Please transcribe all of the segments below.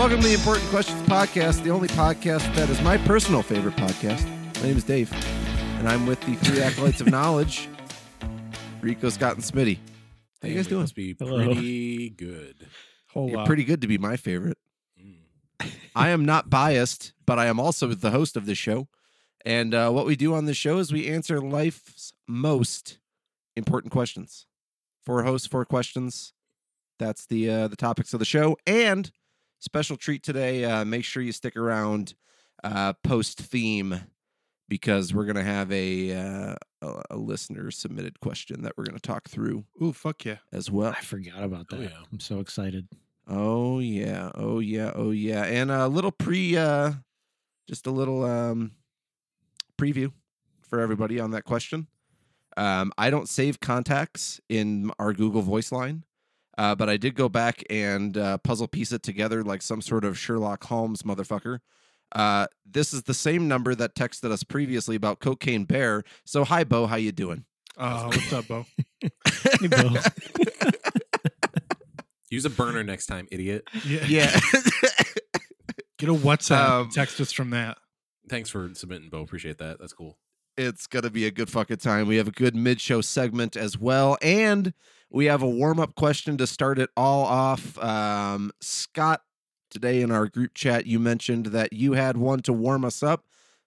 Welcome to the Important Questions Podcast, the only podcast that is my personal favorite podcast. My name is Dave, and I'm with the three acolytes of knowledge Rico, Scott, and Smitty. How you guys doing? Must be Hello. pretty good. Whole You're lot. pretty good to be my favorite. Mm. I am not biased, but I am also the host of this show. And uh, what we do on this show is we answer life's most important questions. Four hosts, four questions. That's the uh, the topics of the show. And special treat today. Uh, make sure you stick around uh, post theme because we're gonna have a uh, a, a listener submitted question that we're gonna talk through Ooh, fuck yeah. as well. I forgot about Oh, that. yeah. I'm so excited. Oh yeah, oh yeah, oh yeah, and a little pre, uh just a little um preview for everybody on that question. Um, I don't save contacts in our Google Voice line, uh, but I did go back and uh, puzzle piece it together like some sort of Sherlock Holmes motherfucker. Uh, this is the same number that texted us previously about Cocaine Bear. So hi, Bo, how you doing? Uh, what's up, Bo? Hey, Bo. Use a burner next time, idiot. Yeah. Yeah. Get a WhatsApp. Um, text us from that. Thanks for submitting, Bo. Appreciate that. That's cool. It's going to be a good fucking time. We have a good mid show segment as well. And we have a warm up question to start it all off. Um, Scott, today in our group chat, you mentioned that you had one to warm us up.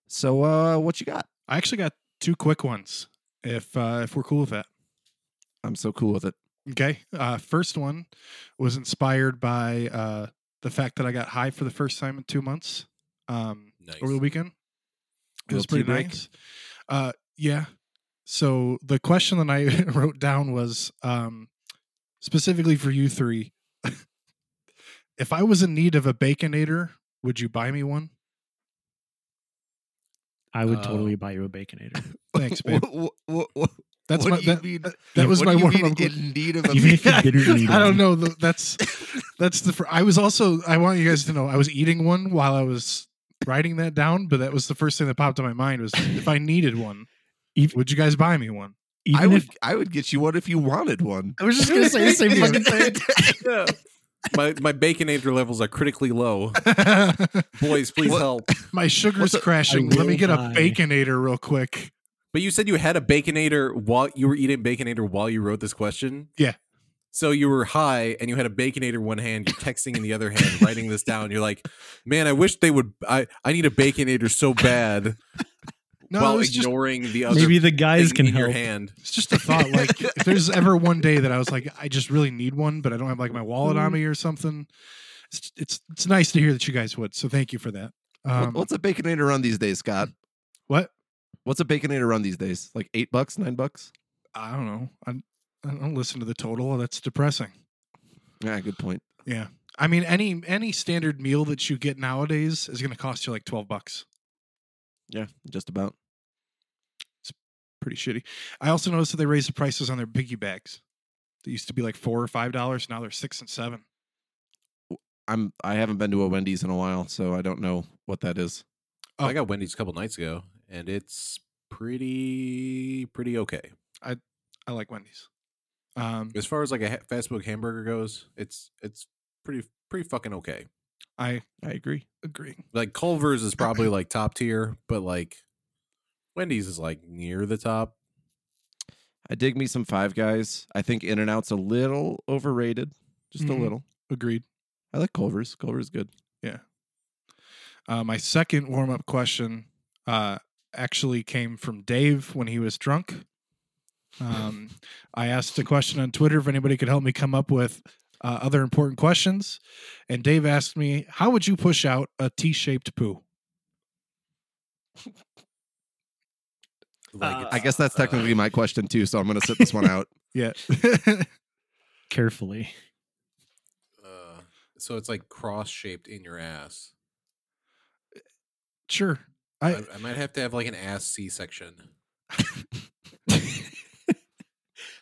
So, uh, what you got? I actually got two quick ones. If uh, if we're cool with that. I'm so cool with it. Okay. Uh, first one was inspired by uh, the fact that I got high for the first time in two months um, Nice. over the weekend. It was pretty nice. Uh, yeah. So the question that I wrote down was um, specifically for you three. if I was in need of a baconator, would you buy me one? I would Uh, totally buy you a baconator. Thanks, babe. What, what, what, That's what my that, mean- that- that was what my do warm up. in need of a Even if you didn't need I don't know. That's that's the. fir- I was also. I want you guys to know. I was eating one while I was writing that down, but that was the first thing that popped in my mind was if I needed one, Ev- would you guys buy me one? Even I would, if I would get you one if you wanted one. I was just gonna say the same fucking thing. Yeah. my my baconator levels are critically low. Boys, please What- help. my sugar's What's crashing. Let me will get a buy. baconator real quick. But you said you had a baconator while you were eating baconator while you wrote this question. Yeah. So you were high and you had a baconator in one hand, you're texting in the other hand, writing this down. You're like, man, I wish they would. I I need a baconator so bad. No, while it was just ignoring the other Maybe the guys thing can in your help. hand. it's just a thought. Like if there's ever one day that I was like, I just really need one, but I don't have like my wallet on me or something. It's it's it's nice to hear that you guys would. So thank you for that. Um, What's a baconator run these days, Scott? what? What's a baconator run these days? Like eight bucks, nine bucks? I don't know. I, I don't listen to the total. That's depressing. Yeah, good point. Yeah. I mean, any any standard meal that you get nowadays is going to cost you like twelve bucks. Yeah, just about. Pretty shitty. I also noticed that they raised the prices on their piggy bags. They used to be like four or five dollars. Now they're six and seven. I'm I haven't been to a Wendy's in a while, so I don't know what that is. Oh. I got Wendy's a couple nights ago, and it's pretty pretty okay. I like Wendy's. Um, As far as like a ha- fast food hamburger goes, it's it's pretty pretty fucking okay. I I agree. agree. Like Culver's is probably like top tier, but like Wendy's is like near the top. I dig me some Five Guys. I think In and Out's a little overrated, just Mhm. a little. Agreed. I like Culver's. Culver's good. Yeah. Uh, my second warm up question uh, actually came from Dave when he was drunk. Um, I asked a question on Twitter if anybody could help me come up with uh, other important questions. And Dave asked me, How would you push out a T shaped poo? Like Uh, I guess that's technically my question too, so I'm gonna sit this one out. Yeah. Carefully. uh, so it's like cross shaped in your ass. sure. I, I, I might have to have like an ass C section.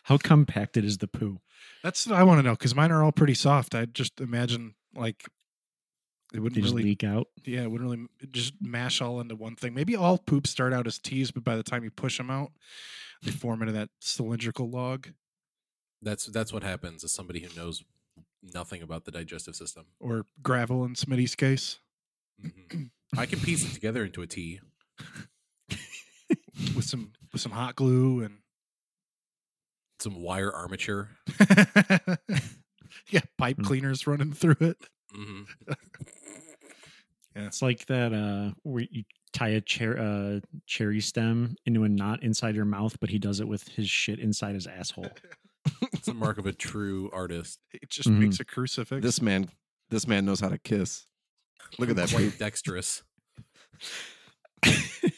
How compacted is the poo? that's what I want to know because mine are all pretty soft. I just imagine like it wouldn't They just really leak out. Yeah, it wouldn't really just mash all into one thing. Maybe all poops start out as T's, but by the time you push them out, they form into that cylindrical log. That's that's what happens as somebody who knows nothing about the digestive system. or gravel in Smitty's case Mhm. I can piece it together into a T. with some with some hot glue and Some wire armature. yeah, pipe Mm. cleaners running through it. hmm It's like that uh where you tie a cher- uh, cherry stem into a knot inside your mouth, but he does it with his shit inside his asshole. It's a mark of a true artist. It just Mhm. makes a crucifix. This man, this man knows how to kiss. Look at that. Quite dexterous. Did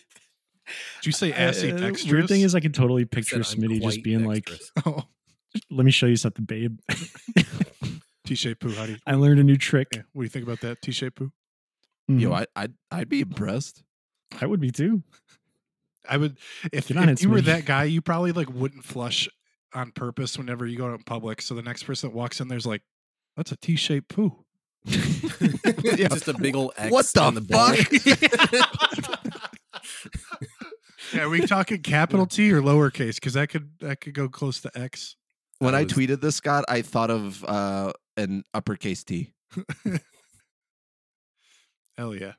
you say assy Uh, dexterous? Weird thing is, I can totally picture said Smitty just quite being like, oh, "Let me show you something, babe. T-shaped poo. How do you? I learned a new trick." Yeah, what do you think about that T-shaped poo? Yo, Mhm. I, I'd, I'd be impressed. I would be too. I would if, if it, you were that guy, you probably like wouldn't flush on purpose whenever you go out in public. So the next person that walks in there's like, that's a T-shaped poo. Yeah. Just a big old X What the on the bowl. Yeah, are we talking capital T or lowercase? Because that could that could go close to X. When That I was- tweeted this, Scott, I thought of uh, an uppercase T. Hell yeah.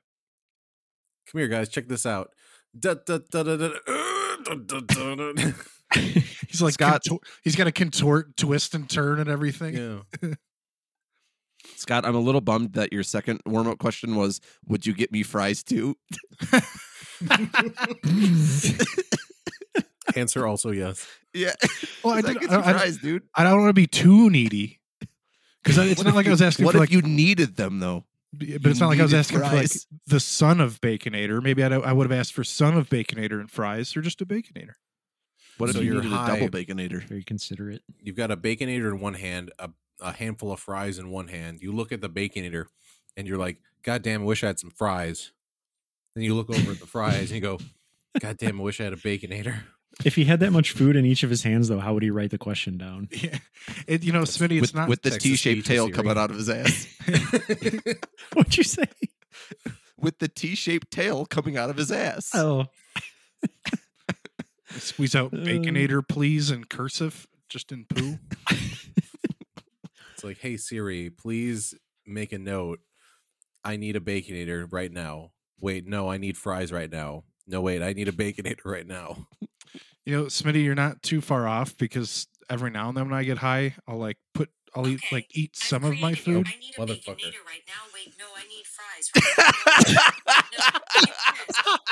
Come here, guys. Check this out. Da, da, da, da, da, uh, da, da, da, da. He's like Scott- contor- he's got to contort, twist, and turn and everything. Yeah. Scott, I'm a little bummed that your second warm up question was, "Would you get me fries too?" Answer also yes. Yeah. Well, I, I did, get I, you I, fries, dude. I don't want to be too needy because it's What not if like I was asking What for if like, you needed them though? But you it's not like I was needed asking for like the son of Baconator. Maybe I'd, I would have asked for son of Baconator and fries, or just a Baconator. What So if you you're needed high- a double baconator? Very considerate. You've got a baconator in one hand, a, a handful of fries in one hand. You look at the baconator and you're like, God damn, I wish I had some fries. Then you look over at the fries and you go, God damn, I wish I had a baconator. If he had that much food in each of his hands, though, how would he write the question down? Yeah, it, you know, Smitty, it's With, not with the Texas T-shaped tail Siri. coming out of his ass. What'd you say? with the T-shaped tail coming out of his ass. Oh, squeeze out Uh. Baconator, please, in cursive, just in poo. It's like, hey Siri, please make a note. I need a baconator right now. Wait, no, I need fries right now. No, wait, I need a baconator right now. You know, Smitty, you're not too far off because every now and then when I get high, I'll like put, I'll eat like eat I've some of my food. it. I need a Motherfucker. baconator right now. Wait, no, I need fries right now.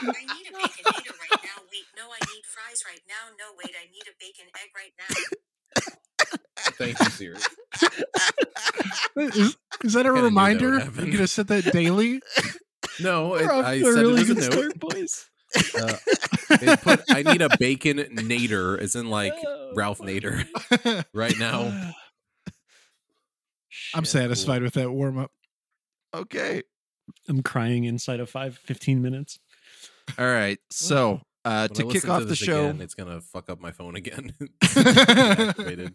No, I need a baconator right now. Wait, no, I need fries right now. No, wait, I need a bacon egg right now. Thank you, Siri. Is, is that a Kinda that reminder? You're gonna set that daily. No, it, I to said really it as a note. start, boys. Uh, they put, I need a bacon nader, as in like Ralph Nader, right now. I'm Shit. satisfied with that warm up. okay. I'm crying inside of five, 15 minutes. All right. So uh, When to I kick off to the show, again, it's gonna fuck up my phone again.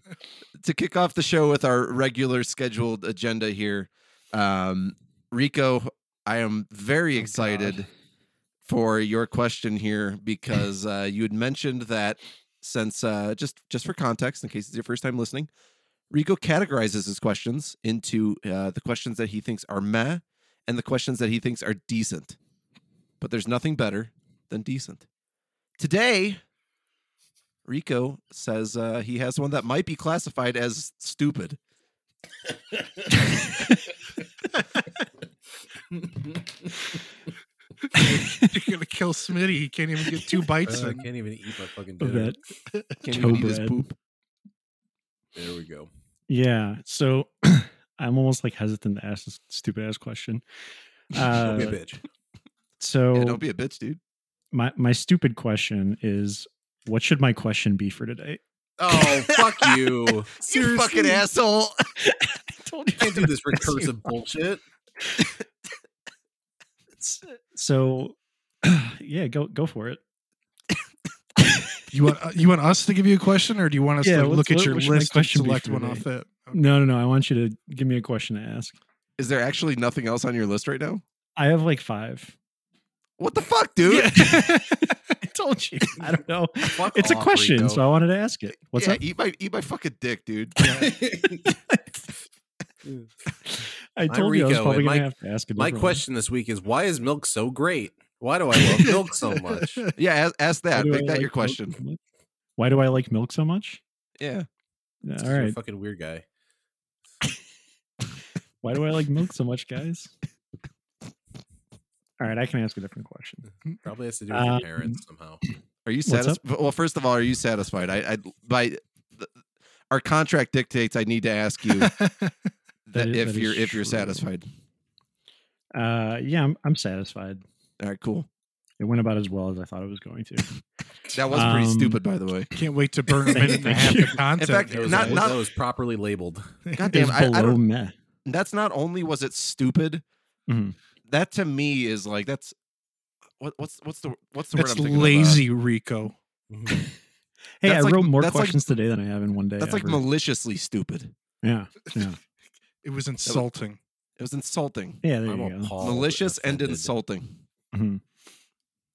To kick off the show with our regular scheduled agenda here, um, Rico, I am very Oh, excited for your question here because uh, you had mentioned that since uh, just just for context, in case it's your first time listening, Rico categorizes his questions into uh, the questions that he thinks are meh and the questions that he thinks are decent. But there's nothing better than decent. Today, Rico says uh, he has one that might be classified as stupid. You're gonna kill Smitty. He can't even get two bites Uh, I in. can't even eat my fucking Of dinner. that. Can't Toe even eat his poop. There we go. Yeah. So I'm almost like hesitant to ask this stupid ass question. Don't be a Uh, bitch. so Yeah, don't be a bitch, dude. my my stupid question is, what should my question be for today? Oh, fuck you. You fucking asshole. I told You can't do this recursive bullshit. So, yeah, go go for it. You want uh, you want us to give you a question, or do you want us Yeah, to look at your what should my list and question be select one today? off that? No, no, no. I want you to give me a question to ask. Is there actually nothing else on your list right now? I have like five. What the fuck, dude? I told you. I don't know. Fuck It's a question, Rico. so I wanted to ask it. What's yeah, up? eat my eat my fucking dick, dude. I I'm told you I was probably gonna my- have to ask My different one. question this week is why is milk so great? Why do I love milk so much? Yeah, ask, ask that. Make I that like your question. so? Why do I like milk so much? Yeah. Yeah, All All right, right. fucking weird guy. Why do I like milk so much, guys? All right, I can ask a different question. Probably has to do with Um, your parents somehow. Are you satisfied? Well, first of all, are you satisfied? I, I by the, our contract dictates I need to ask you that, That is- if that is you're if you're true. satisfied. Uh, yeah, I'm, I'm satisfied. All right, cool. It went about as well as I thought it was going to. That was pretty Um, stupid, by the way. Can't wait to burn a minute and a half of content. In fact, That was, not- that not- was properly labeled. God damn, I, I below don't. meh. That's not only was it stupid. Mhm. That to me is like that's what, what's what's the what's the word That's I'm thinking of, uh, lazy, Rico. Mhm. Hey, That's I like- wrote more that's like- questions today than I have in one day. that's like maliciously stupid. yeah, yeah, It was insulting. It was insulting, yeah. There I'm you go. appalled malicious and offended. insulting. Mhm.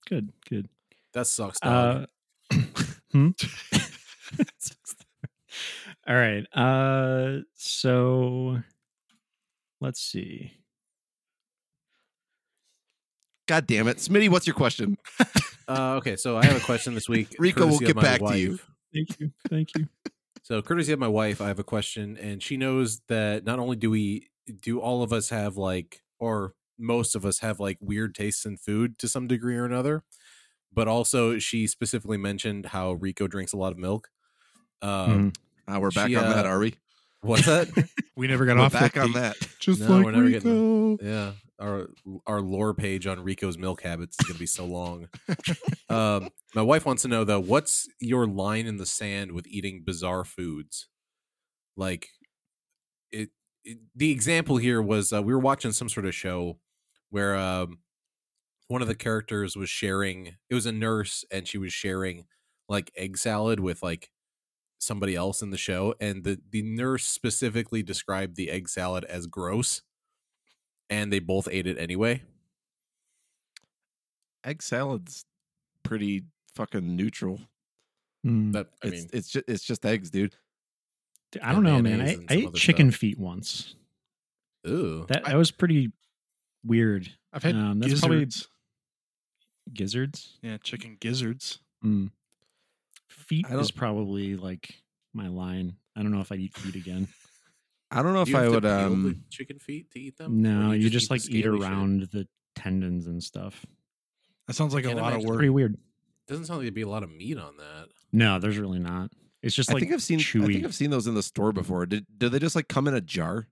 Good, good. That sucks. Uh, hmm? All right. Uh, so let's see. God damn it, Smitty, what's your question? Uh, okay, so I have a question this week. Rico will get my back to you. Thank you. Thank you. So, courtesy of my wife, I have a question, and she knows that not only do we do all of us have like, or most of us have like weird tastes in food to some degree or another, but also she specifically mentioned how Rico drinks a lot of milk. Um, Mhm. Uh, we're back She, on that, uh, are we? What's that? We never got We're off back that on that. Just No, like we're never getting- Rico. yeah, our our lore page on Rico's milk habits is gonna be so long. um, my wife wants to know though, what's your line in the sand with eating bizarre foods? Like, it. it the example here was uh, we were watching some sort of show where um, one of the characters was sharing. It was a nurse, and she was sharing like egg salad with like somebody else in the show, and the the nurse specifically described the egg salad as gross and they both ate it anyway. Egg salad's pretty fucking neutral. Mm. But I it's mean, it's just it's just eggs, dude. I don't know, man. I, I ate chicken stuff. feet once. ooh, That that was pretty weird. I've had Um, that's gizzards. probably gizzards. Yeah, chicken gizzards. Mm. Feet is probably like my line. I don't know if I'd eat feet again. I don't know if Do you I would peel the um chicken feet to eat them. No, do you just, the like eat scaly shit? around the tendons and stuff. That sounds like a Can't lot of work. Pretty weird. Doesn't sound like there'd be a lot of meat on that. No, there's really not. It's just I like think I've seen chewy. I think I've seen those in the store before. Did do they just like come in a jar?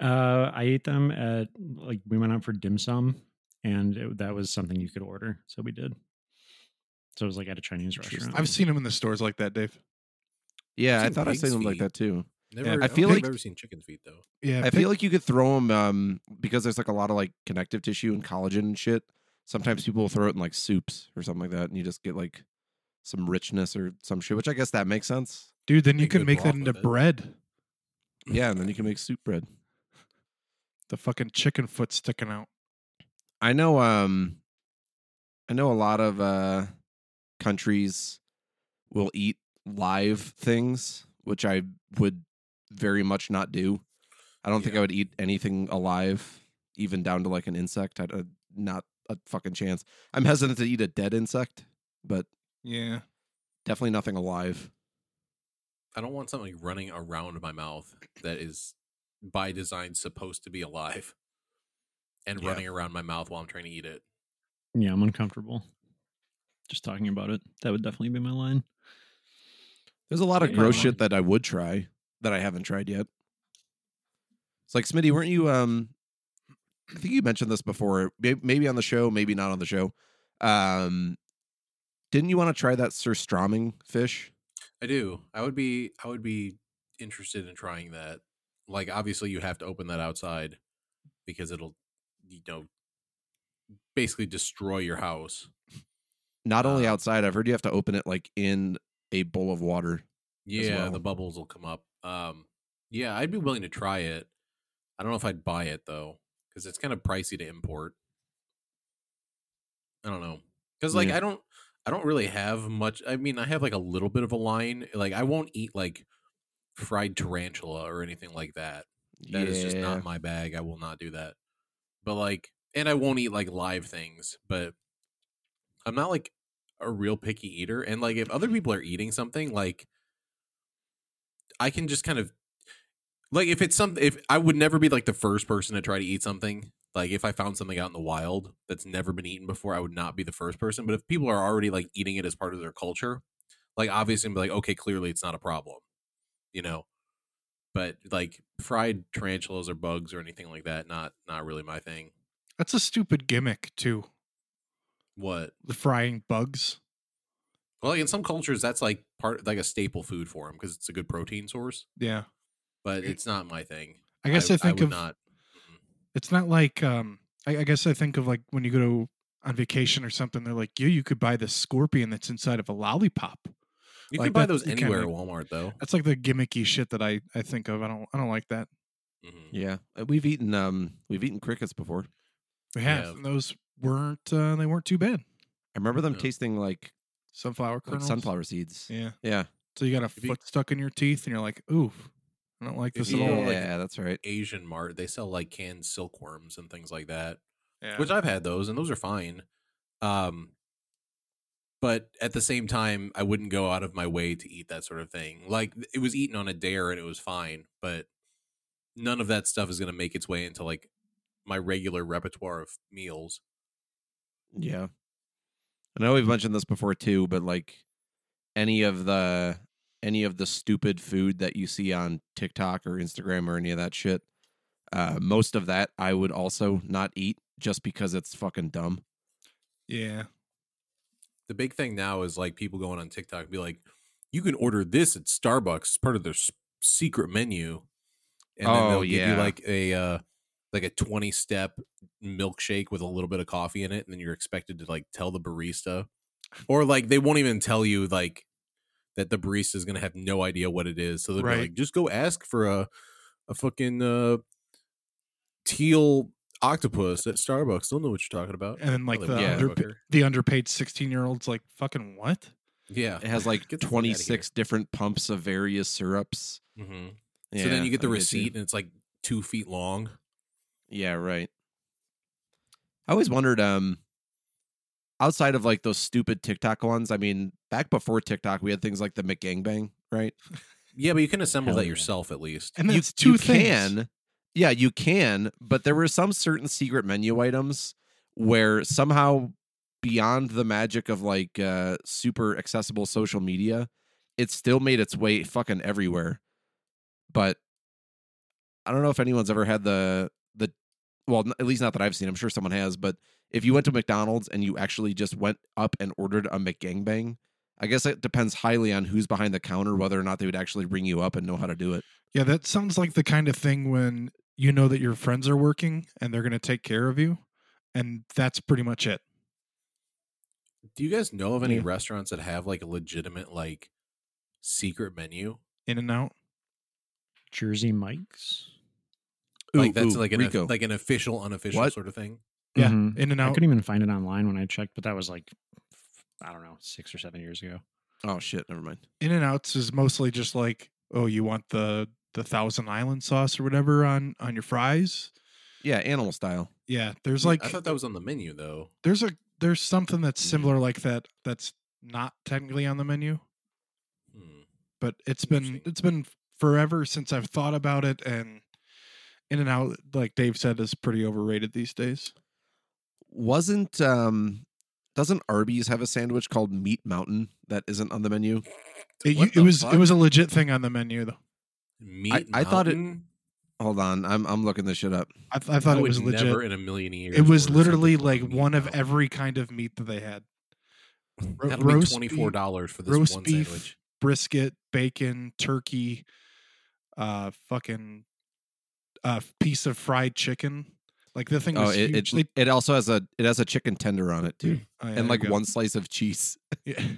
Uh, I ate them at like we went out for dim sum, and it, that was something you could order, so we did. So it was like at a Chinese restaurant. I've seen them in the stores like that, Dave. Yeah, I thought I pig's seen them like that too. Never, I I feel feel like like- I've never seen chicken feet though. Yeah, I feel like you could throw them um because there's like a lot of like connective tissue and collagen and shit. Sometimes people will throw it in like soups or something like that, and you just get like some richness or some shit. Which I guess that makes sense. dude, then you can make that into it. bread. Yeah, and then you can make soup bread. The fucking chicken foot sticking out. I know um I know a lot of uh countries will eat live things, which I would very much not do. I don't think I would eat anything alive, even down to like an insect. I'd uh, not a fucking chance. I'm hesitant to eat a dead insect, but Yeah. definitely nothing alive. I don't want something running around my mouth that is by design supposed to be alive and Yeah. running around my mouth while I'm trying to eat it. yeah, I'm uncomfortable. Just talking about it, that would definitely be my line. There's a lot of Yeah. gross shit that I would try that I haven't tried yet. It's like Smitty, weren't you? Um, I think you mentioned this before, maybe on the show, maybe not on the show. Um, didn't you want to try that surströmming fish? I do. I would be I would be interested in trying that. Like obviously you have to open that outside because it'll you know basically destroy your house. Not only Uh, outside, I've heard you have to open it like in a bowl of water. Yeah, well. the bubbles will come up. Um yeah, I'd be willing to try it. I don't know if I'd buy it though cuz it's kind of pricey to import. I don't know. Cuz like Yeah. I don't I don't really have much I mean, I have like a little bit of a line. Like I won't eat like fried tarantula or anything like that. That is just not my bag. I will not do that. But like, and I won't eat like live things. But I'm not like a real picky eater. And like, if other people are eating something, like, I can just kind of like if it's something. If I would never be like the first person to try to eat something. Like if I found something out in the wild that's never been eaten before, I would not be the first person. But if people are already like eating it as part of their culture, like obviously, I'm like, okay, clearly it's not a problem, you know. But like fried tarantulas or bugs or anything like that, not not really my thing. That's a stupid gimmick too. What? The frying bugs. Well, in some cultures, that's like part like a staple food for them because it's a good protein source. Yeah. But it's not my thing. I guess I, think would of not. it's not like um I, I guess I think of like when you go to on vacation or something, they're like, you you could buy the scorpion that's inside of a lollipop. You like can buy that- those you anywhere at Walmart though. That's like the gimmicky shit that I, I think of. I don't I don't like that. Mhm. Yeah, Uh, we've eaten um we've eaten crickets before. We have Yeah. and those weren't uh, they weren't too bad. I remember them Yeah. tasting like, Sunflower like kernels. sunflower seeds. Yeah. Yeah, So you got a If you- foot stuck in your teeth, and you're like, "Oof, I don't like If this you at go, all." like, yeah, that's right. Asian Mart, they sell like canned silkworms and things like that. Yeah. which I've had those and those are fine. Um, but at the same time, I wouldn't go out of my way to eat that sort of thing. Like it was eaten on a dare and it was fine, but none of that stuff is going to make its way into like my regular repertoire of meals. Yeah. I know we've mentioned this before too, but like any of the any of the stupid food that you see on TikTok or Instagram or any of that shit, uh, most of that I would also not eat just because it's fucking dumb. yeah. The big thing now is like people going on TikTok and be like, you can order this at Starbucks, it's part of their s- secret menu. And then Oh, they'll give you like a uh like a 20 step milkshake with a little bit of coffee in it, and then you're expected to like tell the barista. Or like they won't even tell you like that the barista is gonna have no idea what it is. So they're Right. like, just go ask for a a fucking uh teal octopus at Starbucks. They'll know what you're talking about. And then like Really the Yeah. underpa- the underpaid sixteen year olds like fucking what? yeah. It has like Get the fuck outta here. 26 different pumps of various syrups. hmm Yeah, so then you get the I receipt and it's like two feet long. Yeah, right. I always wondered, um, outside of like those stupid TikTok ones, I mean, back before TikTok, we had things like the McGangbang, right? Yeah, but you can assemble Hell that yeah. yourself at least. And you, that's two you things. can yeah you can but there were some certain secret menu items where somehow beyond the magic of like uh super accessible social media it still made its way fucking everywhere but i don't know if anyone's ever had the the well at least not that i've seen i'm sure someone has but if you went to mcdonald's and you actually just went up and ordered a mcgangbang i guess it depends highly on who's behind the counter whether or not they would actually ring you up and know how to do it Yeah, that sounds like the kind of thing when you know that your friends are working and they're going to take care of you, and that's pretty much it. Do you guys know of any Yeah. restaurants that have like a legitimate like secret menu? In and out. Jersey Mike's. Like that's ooh, like an Rico. like an official unofficial What? sort of thing. Yeah, Mhm. in and out. I couldn't even find it online when I checked, but that was like I don't know, six or seven years ago. Oh shit! Never mind. In and outs is mostly just like, oh, you want the the Thousand Island sauce or whatever on on your fries. Yeah, animal style. Yeah, there's like I thought that was on the menu though. there's a there's something that's Mm. similar like that that's not technically on the menu, Hmm. but it's been it's been forever since I've thought about it and in and out like Dave said is pretty overrated these days. Wasn't um doesn't Arby's have a sandwich called Meat Mountain that isn't on the menu? It, What it the was fuck? it was a legit thing on the menu though. Meat I thought it- Hold on, I'm I'm looking this shit up. I, th- I thought I it was legit. never in a million years. It was literally like called Meat one of every kind of meat that they had. Ro- That'll be roast twenty beef- dollars for this roast one beef, sandwich. brisket, bacon, turkey, uh, fucking, uh, piece of fried chicken. Like the thing Oh, was it huge. it, it also has a it has a chicken tender on it too, oh, yeah, and like one slice of cheese. Yeah.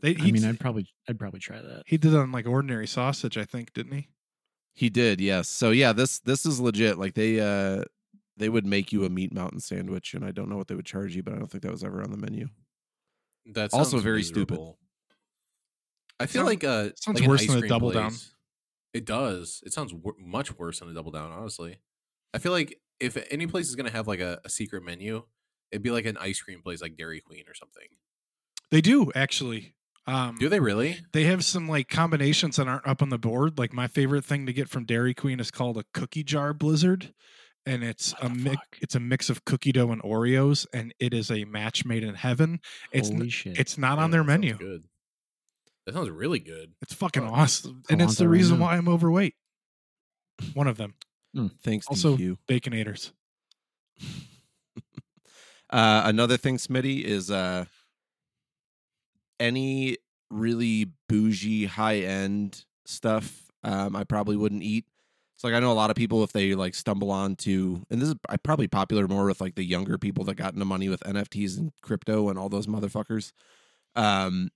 They, I mean, I'd probably I'd probably try that. he did it on like ordinary sausage, I think, didn't he? He did, yes. So yeah, this this is legit. Like they uh they would make you a Meat Mountain sandwich, and I don't know what they would charge you, but I don't think that was ever on the menu. That's also very stupid. I feel Sounds- like uh sounds like an worse ice than a cream Double Down. It does. It sounds wor- much worse than a double down, honestly. I feel like if any place is gonna have like a, a secret menu, it'd be like an ice cream place like Dairy Queen or something. They do actually. Um, Do they really? They have some like combinations that aren't up on the board. Like my favorite thing to get from Dairy Queen is called a cookie jar blizzard, and it's What a mix. It's a mix of cookie dough and Oreos, and it is a match made in heaven. It's n- Holy shit! It's not on their menu. Good. That sounds really good. It's fucking Fuck. awesome, and it's the reason why I'm overweight. One of them, Thanks, Also- DQ. Baconators. Uh, another thing, Smitty, is uh, any really bougie, high end stuff. Um, I probably wouldn't eat. It's like I know a lot of people if they like stumble onto, and this is probably popular more with like the younger people that got into money with NFTs and crypto and all those motherfuckers. Um,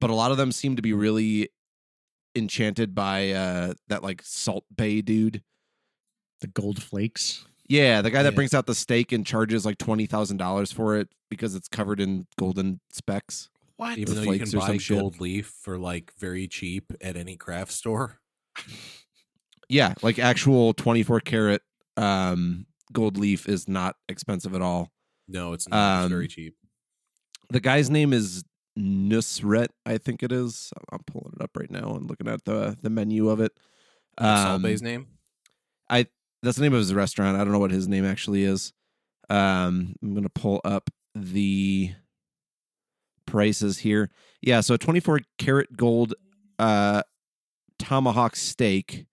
but a lot of them seem to be really enchanted by uh that like Salt Bae dude. the gold flakes. Yeah, the guy that Yeah. brings out the steak and charges like twenty thousand dollars for it because it's covered in golden specks. What? Even though you can or some buy shit. gold leaf for like very cheap at any craft store. Yeah, like actual twenty four karat um, gold leaf is not expensive at all. No, it's not. it's very Um, cheap. The guy's name is Nusret, I think it is. I'm pulling it up right now and looking at the the menu of it. What's Um, Salt Bae's name? that's the name of his restaurant. I don't know what his name actually is. Um, I'm gonna pull up the prices here. Yeah, so a 24 karat gold uh tomahawk steak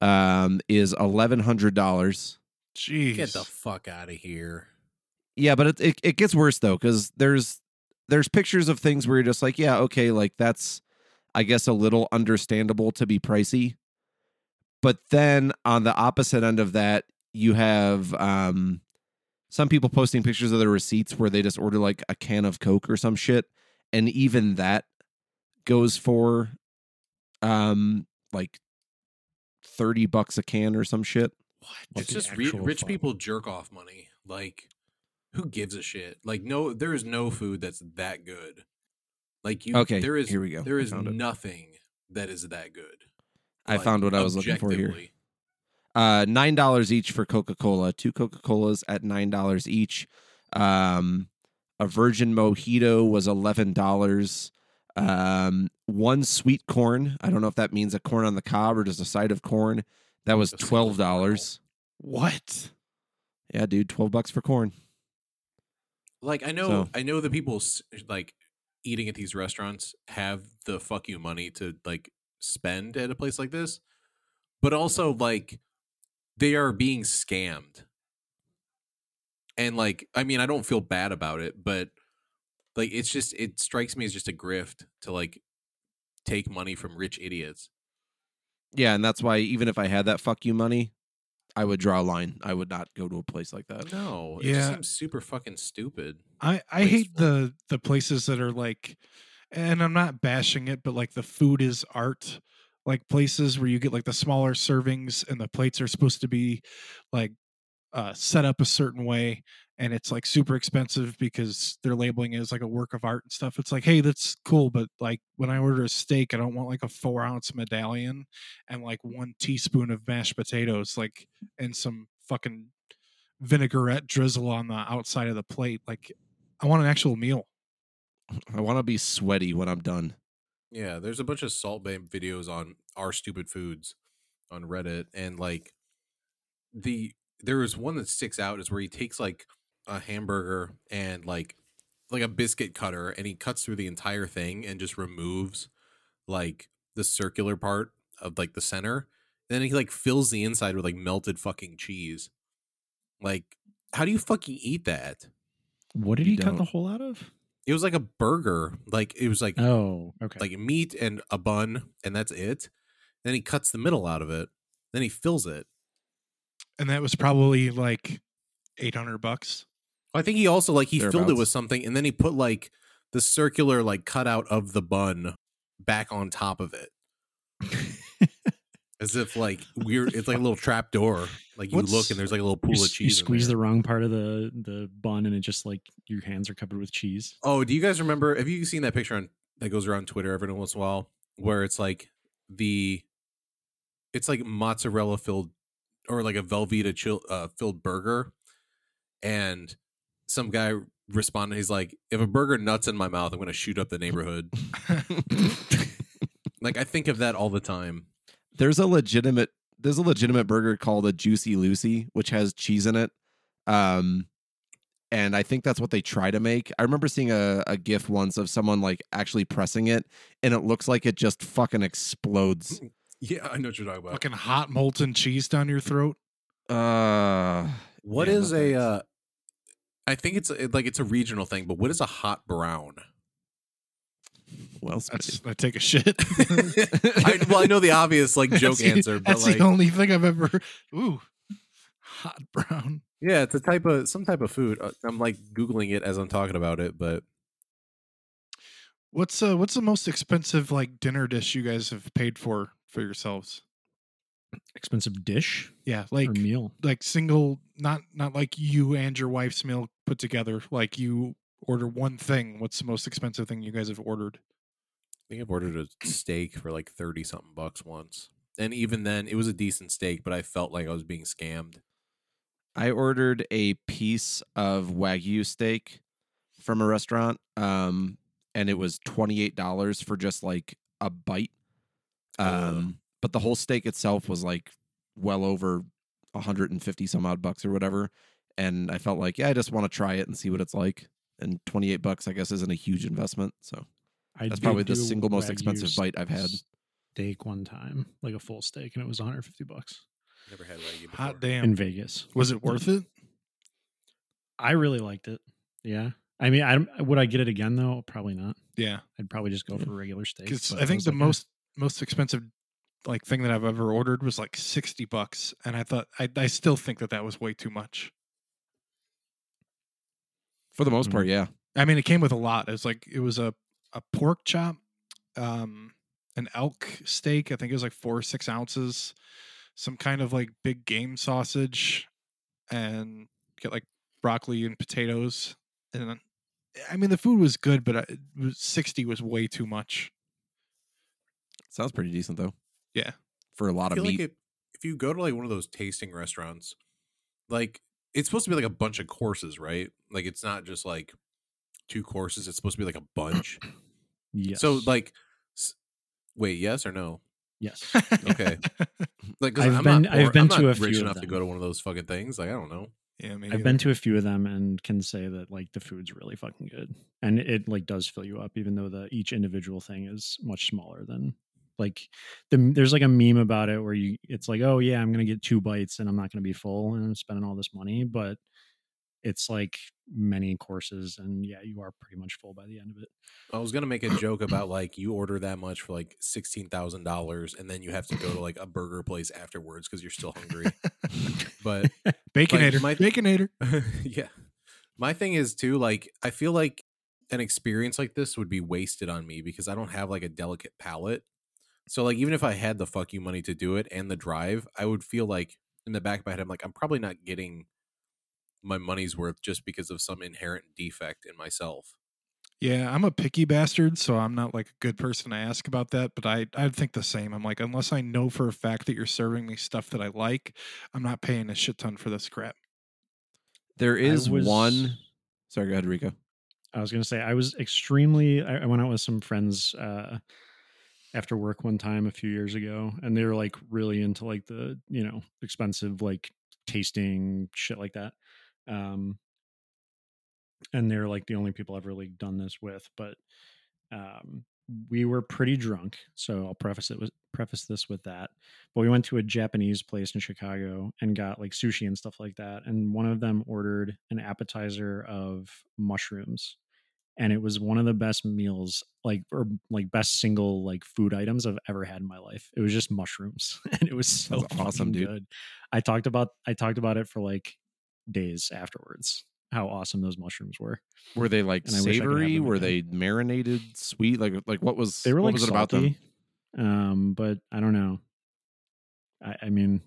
um is eleven hundred dollars. Jeez. Get the fuck out of here. Yeah, but it, it it gets worse though because there's there's pictures of things where you're just like, yeah, okay, like that's I guess a little understandable to be pricey. But then on the opposite end of that, you have um some people posting pictures of their receipts where they just order like a can of Coke or some shit, and even that goes for um like thirty bucks a can or some shit. What it's just re- rich fuck? people jerk off money. Like, who gives a shit? Like, no, there is no food that's that good. Like you, Okay, there is here we go. There is found it. nothing that is that good. I Like, found what I was looking for here. Uh, nine dollars each for Coca Cola. Two Coca Colas at nine dollars each. Um, a Virgin Mojito was eleven dollars. Um, one sweet corn. I don't know if that means a corn on the cob or just a side of corn. That was twelve dollars. What? Yeah, dude, twelve bucks for corn. Like I know, So- I know the people like eating at these restaurants have the fuck you money to like spend at a place like this, but also like they are being scammed. And like, I mean, I don't feel bad about it, but like it's just it strikes me as just a grift to like take money from rich idiots. Yeah, and that's why even if I had that fuck you money, I would draw a line. I would not go to a place like that. No, it Yeah. just seems super fucking stupid. I I hate the the places that are like, and I'm not bashing it, but like the food is art. Like places where you get like the smaller servings and the plates are supposed to be like uh, set up a certain way, and it's like super expensive because they're labeling it as like a work of art and stuff. It's like, hey, that's cool, but like when I order a steak, I don't want like a four ounce medallion and like one teaspoon of mashed potatoes, like and some fucking vinaigrette drizzle on the outside of the plate. Like I want an actual meal. I want to be sweaty when I'm done. Yeah, there's a bunch of Salt Bae videos on our stupid foods on Reddit, and like the there is one that sticks out is where he takes like a hamburger and like like a biscuit cutter, and he cuts through the entire thing and just removes like the circular part of like the center. Then he like fills the inside with like melted fucking cheese. Like, how do you fucking eat that? What did You he cut the don't. hole out of? It was like a burger. Like it was like Oh, okay. like meat and a bun, and that's it. Then he cuts the middle out of it. Then he fills it. And that was probably like 800 bucks. I think he also like he filled it with something, and then he put like the circular like cutout of the bun back on top of it, as if like weird. It's like a little trap door. Like you look and there's like a little pool you, of cheese. you squeeze the wrong part of the the bun, and it just like your hands are covered with cheese. Oh, do you guys remember? Have you seen that picture on that goes around Twitter every once in a while, where it's like the it's like mozzarella filled or like a Velveeta chill, uh, filled burger, and some guy responded. He's like, "If a burger nuts in my mouth, I'm going to shoot up the neighborhood." like I think of that all the time. there's a legitimate there's a legitimate burger called a Juicy Lucy, which has cheese in it. Um, and I think that's what they try to make. I remember seeing a, a GIF once of someone like actually pressing it, and it looks like it just fucking explodes. Yeah, I know what you're talking about. Fucking hot molten cheese down your throat. Uh, What Yeah, is a? Uh, I think it's a- like it's a regional thing, but what is a hot brown? well, That's I take a shit. I, well, I know the obvious like joke That's the- answer, but That's like, the only thing I've ever. Ooh, hot brown. yeah, it's a type of some type of food. Uh, I'm like googling it as I'm talking about it, but What's uh What's the most expensive like dinner dish you guys have paid for for yourselves? Expensive dish Yeah, like or meal. like single, not not like you and your wife's meal put together. Like you order one thing. What's the most expensive thing you guys have ordered? I think I've ordered a steak for like thirty something bucks once, and even then, it was a decent steak, but I felt like I was being scammed. I ordered a piece of wagyu steak from a restaurant, um, and it was twenty eight dollars for just like a bite. Ugh. Um, but the whole steak itself was like well over hundred and fifty some odd bucks or whatever. And I felt like, yeah, I just want to try it and see what it's like. And twenty eight bucks, I guess, isn't a huge investment. So I that's probably the single most expensive bite I've had. Steak one time, like a full steak, and it was 150 bucks Never had wagyu before. Hot damn! in Vegas. Was it worth it? I really liked it. Yeah. I mean, I would I get it again though? Probably not. Yeah, I'd probably just go for a regular steak. because I think was the like, eh. most most expensive like thing that I've ever ordered was like sixty bucks, and I thought I I still think that that was way too much. For the most part, yeah. I mean, it came with a lot. It was like it was a a pork chop, um, an elk steak. I think it was like four or six ounces, some kind of like big game sausage, and get like broccoli and potatoes. And then, I mean, the food was good, but I, it was, sixty was way too much. Sounds pretty decent though. Yeah. For a lot I of feel meat. like if, if you go to like one of those tasting restaurants, like it's supposed to be like a bunch of courses, right? Like it's not just like two courses. It's supposed to be like a bunch. yes. So like, s- wait, yes or no? yes. Okay. Like I've I'm been- not I've been I'm to not a few rich of enough to go to one of those fucking things. Like I don't know. yeah, me I've neither. been to a few of them and can say that like the food's really fucking good, and it like does fill you up, even though the each individual thing is much smaller than like the there's like a meme about it where you it's like oh yeah I'm gonna get two bites and I'm not gonna be full and I'm spending all this money, but it's like many courses and yeah you are pretty much full by the end of it. I was gonna make a joke about like you order that much for like sixteen thousand dollars, and then you have to go to like a burger place afterwards because you're still hungry. but Baconator, my- Baconator. yeah. My thing is too, like, I feel like an experience like this would be wasted on me because I don't have like a delicate palate. So like even if I had the fuck you money to do it and the drive, I would feel like in the back of my head, I'm like, I'm probably not getting my money's worth just because of some inherent defect in myself. Yeah, I'm a picky bastard, so I'm not like a good person to ask about that. But I I think the same. I'm like, unless I know for a fact that you're serving me stuff that I like, I'm not paying a shit ton for this crap. There is was- one. Sorry, go ahead, Rico. I was gonna say I was extremely. I, I went out with some friends uh, after work one time a few years ago, and they were like really into like the you know expensive like tasting shit like that. Um, and they're like the only people I've really done this with, but um, we were pretty drunk. So I'll preface it with preface this with that. But we went to a Japanese place in Chicago and got like sushi and stuff like that. And one of them ordered an appetizer of mushrooms. And it was one of the best meals, like or like best single like food items I've ever had in my life. It was just mushrooms, and it was so awesome, dude. good. I talked about I talked about it for like days afterwards. How awesome those mushrooms were. Were they like And I wish I could have savory? Were again. they marinated, sweet? Like like what was They were what like was it about them? salty, um, but I don't know. I, I mean,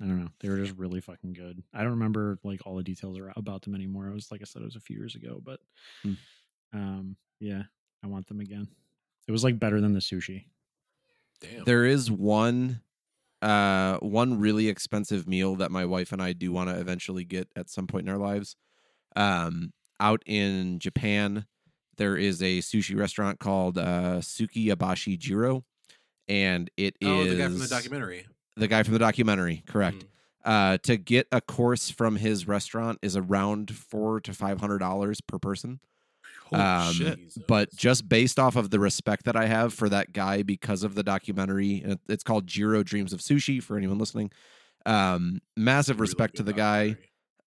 I don't know. They were just really fucking good. I don't remember like all the details about them anymore. It was like I said, it was a few years ago, but Hmm. Um, yeah, I want them again. It was like better than the sushi. Damn. There is one uh, one really expensive meal that my wife and I do want to eventually get at some point in our lives. Um, out in Japan, there is a sushi restaurant called uh, Sukiyabashi Jiro, and it is Oh, the guy from the documentary. The guy from the documentary, correct. Mm. Uh, to get a course from his restaurant is around four to five hundred dollars per person. Um. But just based off of the respect that I have for that guy because of the documentary, it's called Jiro Dreams of Sushi for anyone listening. Um, massive Really respect to the guy.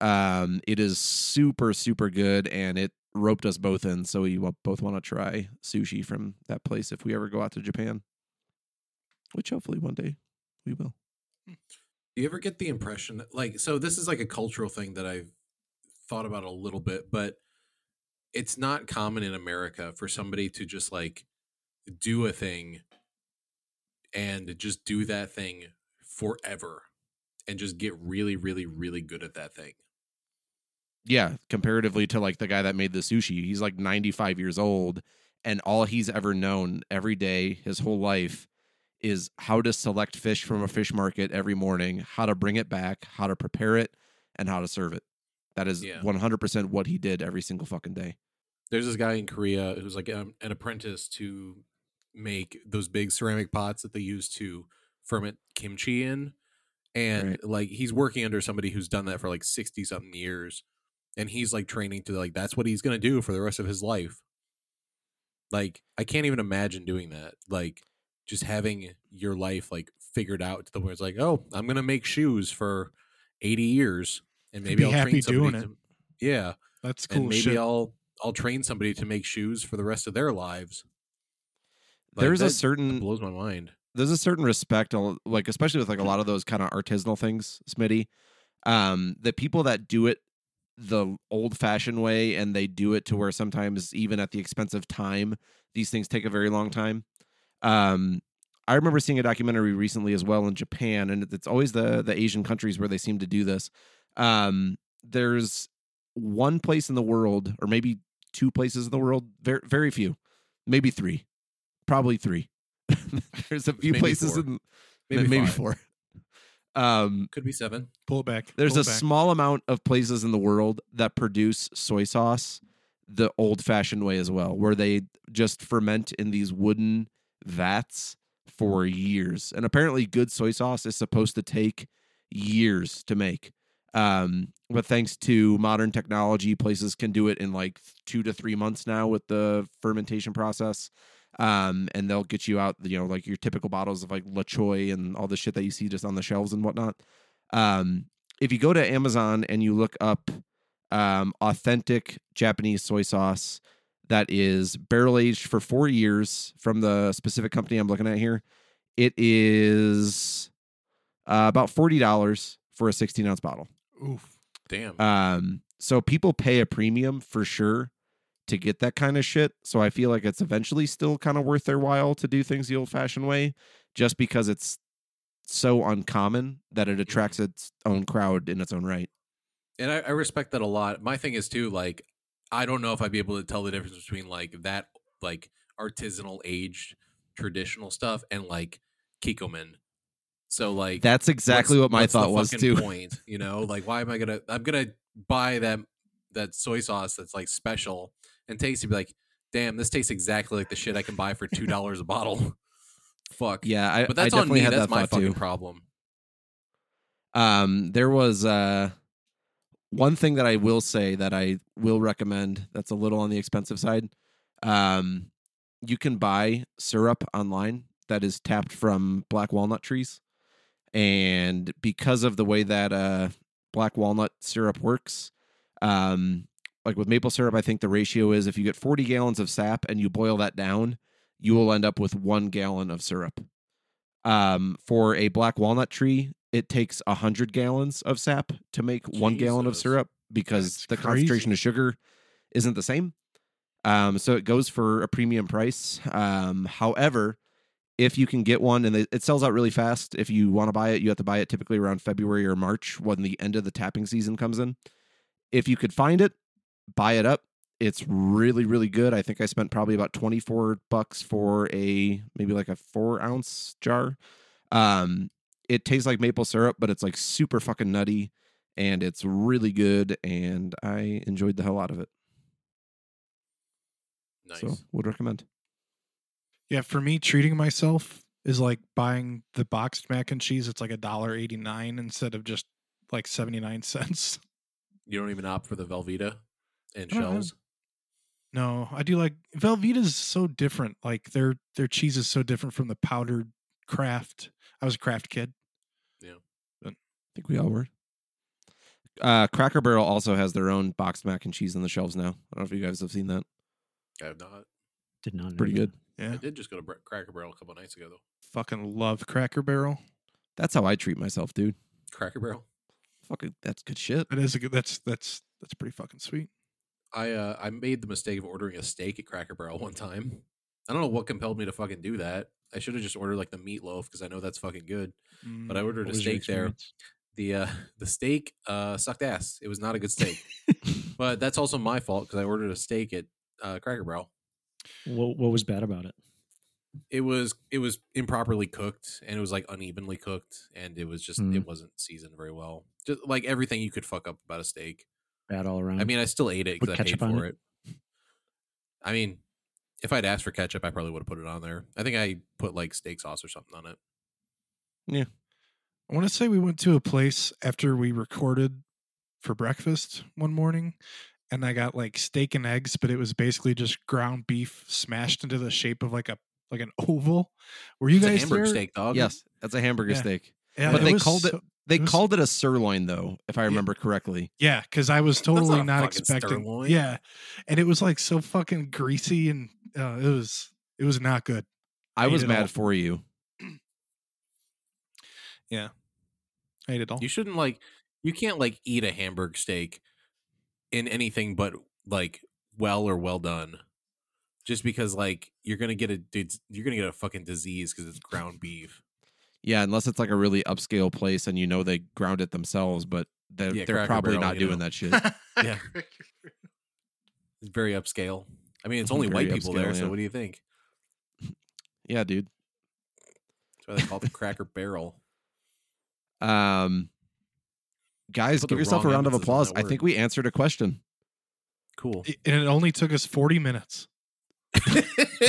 Um, it is super super good, and it roped us both in. So we both want to try sushi from that place if we ever go out to Japan, which hopefully one day we will. Do you ever get the impression that, like, so this is like a cultural thing that I've thought about a little bit, but it's not common in America for somebody to just like do a thing and just do that thing forever and just get really, really, really good at that thing. Yeah, comparatively to like the guy that made the sushi, he's like 95 years old and all he's ever known every day his whole life is how to select fish from a fish market every morning, how to bring it back, how to prepare it, and how to serve it. That is Yeah. 100% what he did every single fucking day. There's this guy in Korea who's like um, an apprentice to make those big ceramic pots that they use to ferment kimchi in. And Right. like he's working under somebody who's done that for like 60 something years. And he's like training to like that's what he's going to do for the rest of his life. Like I can't even imagine doing that. Like just having your life like figured out to the where it's like, "Oh, I'm going to make shoes for 80 years and maybe be I'll happy train somebody doing it. to Yeah That's cool and maybe shit. I'll I'll train somebody to make shoes for the rest of their lives. Like, There's a that certain blows my mind. there's a certain respect like especially with like a lot of those kind of artisanal things smitty um the people that do it the old fashioned way and they do it to where sometimes even at the expense of time these things take a very long time um i remember seeing a documentary recently as well in japan and it's always the the asian countries where they seem to do this um there's one place in the world or maybe two places in the world very very few maybe three probably three there's a few Maybe places four. in Maybe, maybe five. four um Could be seven. Pull it back. there's Pull a back. small amount of places in the world that produce soy sauce the old fashioned way as well, where they just ferment in these wooden vats for years. And apparently, good soy sauce is supposed to take years to make. Um, but thanks to modern technology, places can do it in like two to three months now with the fermentation process. Um, and they'll get you out, you know, like your typical bottles of like La Choy and all the shit that you see just on the shelves and whatnot. Um, if you go to Amazon and you look up um, authentic Japanese soy sauce that is barrel aged for four years from the specific company I'm looking at here, it is uh, about forty dollars for a 16 ounce bottle. Oof. Damn. Um, so people pay a premium for sure to get that kind of shit. So I feel like it's eventually still kind of worth their while to do things the old fashioned way, just because it's so uncommon that it attracts its own crowd in its own right. and I, I respect that a lot. My thing is too, like, I don't know if I'd be able to tell the difference between like that, like artisanal aged traditional stuff and like Kikkoman. So like That's exactly what my thought was too. Point, you know, like why am I gonna? I'm gonna buy that that soy sauce that's like special and tasty. Be like, damn, this tastes exactly like the shit I can buy for two dollars a bottle. Fuck. Yeah, I, but I that's on me. That's that my fucking too. problem. Um, there was uh, one thing that I will say that I will recommend that's a little on the expensive side. Um, you can buy syrup online that is tapped from black walnut trees. And because of the way that uh, black walnut syrup works, um, like with maple syrup, I think the ratio is if you get 40 gallons of sap and you boil that down, you will end up with one gallon of syrup. Um, for a black walnut tree, it takes 100 gallons of sap to make one gallon of syrup because That's the concentration of sugar isn't the same. Um, so it goes for a premium price. Um, however, if you can get one and it sells out really fast, if you want to buy it, you have to buy it typically around February or March when the end of the tapping season comes in. If you could find it, buy it up. It's really, really good. I think I spent probably about 24 bucks for a maybe like a four ounce jar. Um, it tastes like maple syrup, but it's like super fucking nutty, and it's really good, and I enjoyed the hell out of it. Nice. So would recommend. Yeah, for me, treating myself is like buying the boxed mac and cheese. It's like a dollar eighty nine instead of just like seventy nine cents. You don't even opt for the Velveeta and I have- shells. No, I do like Velveeta's so different. Like their their cheese is so different from the powdered Kraft. I was a Kraft kid. Yeah. I think we all were. Uh, Cracker Barrel also has their own boxed mac and cheese on the shelves now. I don't know if you guys have seen that. I have not. Did not. know Pretty that. Good. Yeah, I did just go to Bre- Cracker Barrel a couple nights ago though. fucking love Cracker Barrel. That's how I treat myself, dude. Cracker Barrel. Fucking, that's good shit. That is a good. That's that's that's pretty fucking sweet. I uh I made the mistake of ordering a steak at Cracker Barrel one time. I don't know what compelled me to fucking do that. I should have just ordered like the meatloaf because I know that's fucking good. But I Mm, ordered a steak there. The uh the steak uh sucked ass. It was not a good steak. but that's also my fault because I ordered a steak at uh, Cracker Barrel. What, what was bad about it? It was it was improperly cooked and it was like unevenly cooked and it was just Mm. it wasn't seasoned very well. Just like everything you could fuck up about a steak. Bad all around. I mean, I still ate it because I paid ketchup on for it. I mean, if I'd asked for ketchup, I probably would have put it on there. I think I put like steak sauce or something on it. Yeah. I want to say we went to a place after we recorded for breakfast one morning, and I got like steak and eggs, but it was basically just ground beef smashed into the shape of like a like an oval. Were you It's a guys hamburger there? steak, dog. Yes, that's a hamburger Yeah. steak. Yeah, But they was called it- They It was- called it a sirloin, though, if I remember correctly. Yeah, because I was totally a not, expecting. sirloin. Yeah, and it was like so fucking greasy, and uh, it was it was not good. I Ate was mad all. for you. Yeah, I ate it all. You shouldn't like you can't like eat a hamburger steak in anything but like well or well done. Just because like you're gonna get a dis- you're gonna get a fucking disease because it's ground beef. Yeah, unless it's like a really upscale place and you know they ground it themselves, but they're, Yeah, they're probably Barrel, not doing know. that shit. Yeah. It's very upscale. I mean, it's only Very white people upscale, there, so what do you think? yeah, dude. That's why they call it the Cracker Barrel. Um, guys, give yourself a round of applause. I think we answered a question. Cool. and it only took us forty minutes.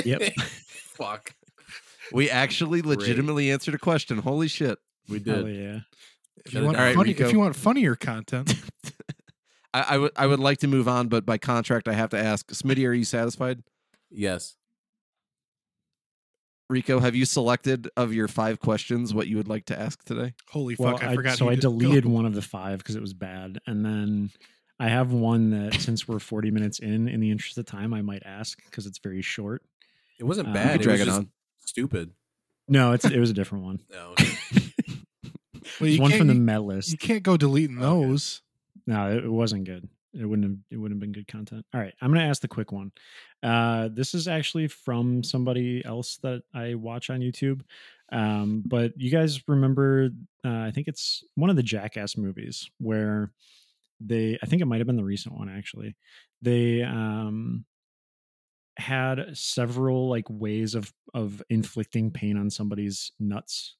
Yep. Fuck. We actually Great. legitimately answered a question. Holy shit. We Hell did. yeah. If you want down. Funny, Rico. if you want funnier content, I, I would I would like to move on, but by contract I have to ask. Smitty, are you satisfied? Yes. Rico, have you selected of your five questions what you would like to ask today? holy Well, fuck, I, forgot. so I did- go. deleted one of the five because it was bad, and then I have one that since we're 40 minutes in, in the interest of time, I might ask because it's very short. It wasn't Uh, bad. You It can drag was it on. stupid. No, it's it was a different one. No. Well, you one can't- from the you- Met You can't go deleting Okay. those. No, it, it wasn't good. It wouldn't have it wouldn't have been good content. All right, I'm gonna ask the quick one. Uh, this is actually from somebody else that I watch on YouTube. Um, but you guys remember? Uh, I think it's one of the Jackass movies where they. I think it might have been the recent one actually. They um had several like ways of of inflicting pain on somebody's nuts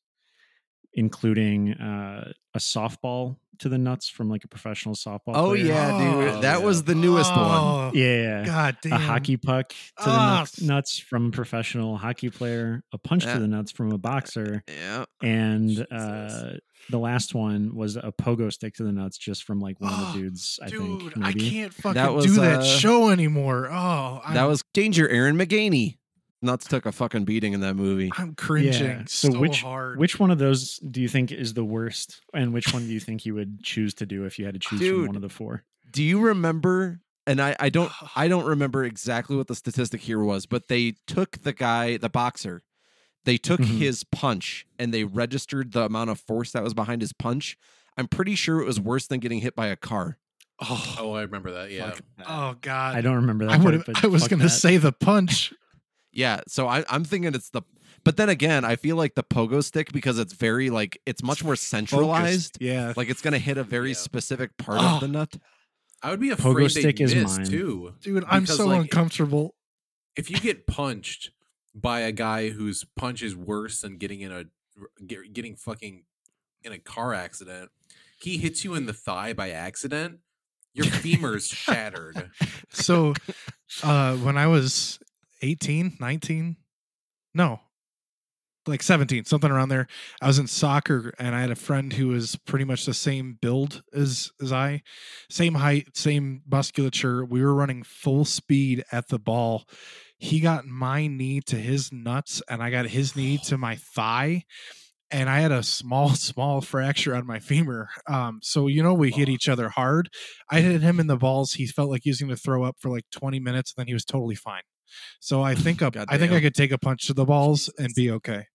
including uh, a softball to the nuts from like a professional softball Oh player. yeah, dude. Oh, that yeah. was the newest one. Oh, yeah God damn. a hockey puck to the Ah, nuts, nuts from a professional hockey player a punch Yeah. to the nuts from a boxer Yeah. and uh the last one was a pogo stick to the nuts just from like one of Oh, the dudes i Dude, think I can't fucking was, do that uh, show anymore. Oh, I'm, That was Danger Ehren McGhehey. Nuts took a fucking beating in that movie. I'm cringing Yeah, so, so which- hard. which one of those do you think is the worst and which one do you think you would choose to do if you had to choose Dude. from one of the four Do you remember? And I, I don't I don't remember exactly what the statistic here was, but they took the guy, the boxer, they took Mhm. his punch and they registered the amount of force that was behind his punch. I'm pretty sure it was worse than getting hit by a car. oh, Oh, I remember that. Yeah. That. oh God. i don't remember that I part, would. but I was gonna that. say the punch. Yeah, so I, I'm thinking it's the. But then again, I feel like the pogo stick because it's very like it's much more centralized. Focused. Yeah. Like it's gonna hit a very Yeah. specific part Oh. of the nut. I would be Pogo afraid stick is mine. too. Dude, I'm because, so like, uncomfortable. If you get punched by a guy whose punch is worse than getting in a getting fucking in a car accident, he hits you in the thigh by accident, your femur's shattered. So, uh, when I was 18, 19, no, like 17, something around there, I was in soccer and I had a friend who was pretty much the same build as, as I, same height, same musculature. We were running full speed at the ball. He got my knee to his nuts and I got his knee to my thigh. And I had a small, small fracture on my femur. Um, so you know we hit each other hard. I hit him in the balls. He felt like he was going to throw up for like 20 minutes, and then he was totally fine. So I think a, I think I could take a punch to the balls and be okay.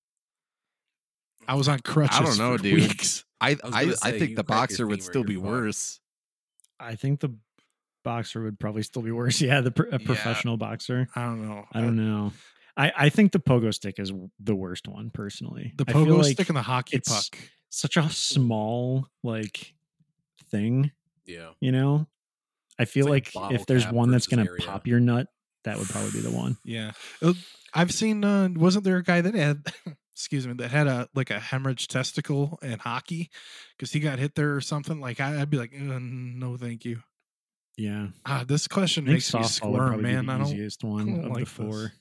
I was on crutches. I don't know, for dude. Weeks. I was I, gonna I think the boxer would still be you're worse. I think the boxer would probably still be worse. Yeah, the pr- a Yeah. professional boxer. I don't know. I don't know. I, I think the pogo stick is the worst one personally. The I feel pogo like stick and the hockey it's- puck. such a small like thing, Yeah. you know. I feel like like, if there's one that's gonna area. pop your nut, that would probably be the one. Yeah, Uh, I've seen. Uh, wasn't there a guy that had? excuse me, that had a like a hemorrhage testicle in hockey because he got hit there or something. Like I, I'd be like, "Uh, no, thank you. Yeah, Ah, this question makes me squirm, man. be I the don't. easiest one don't of the like this. four.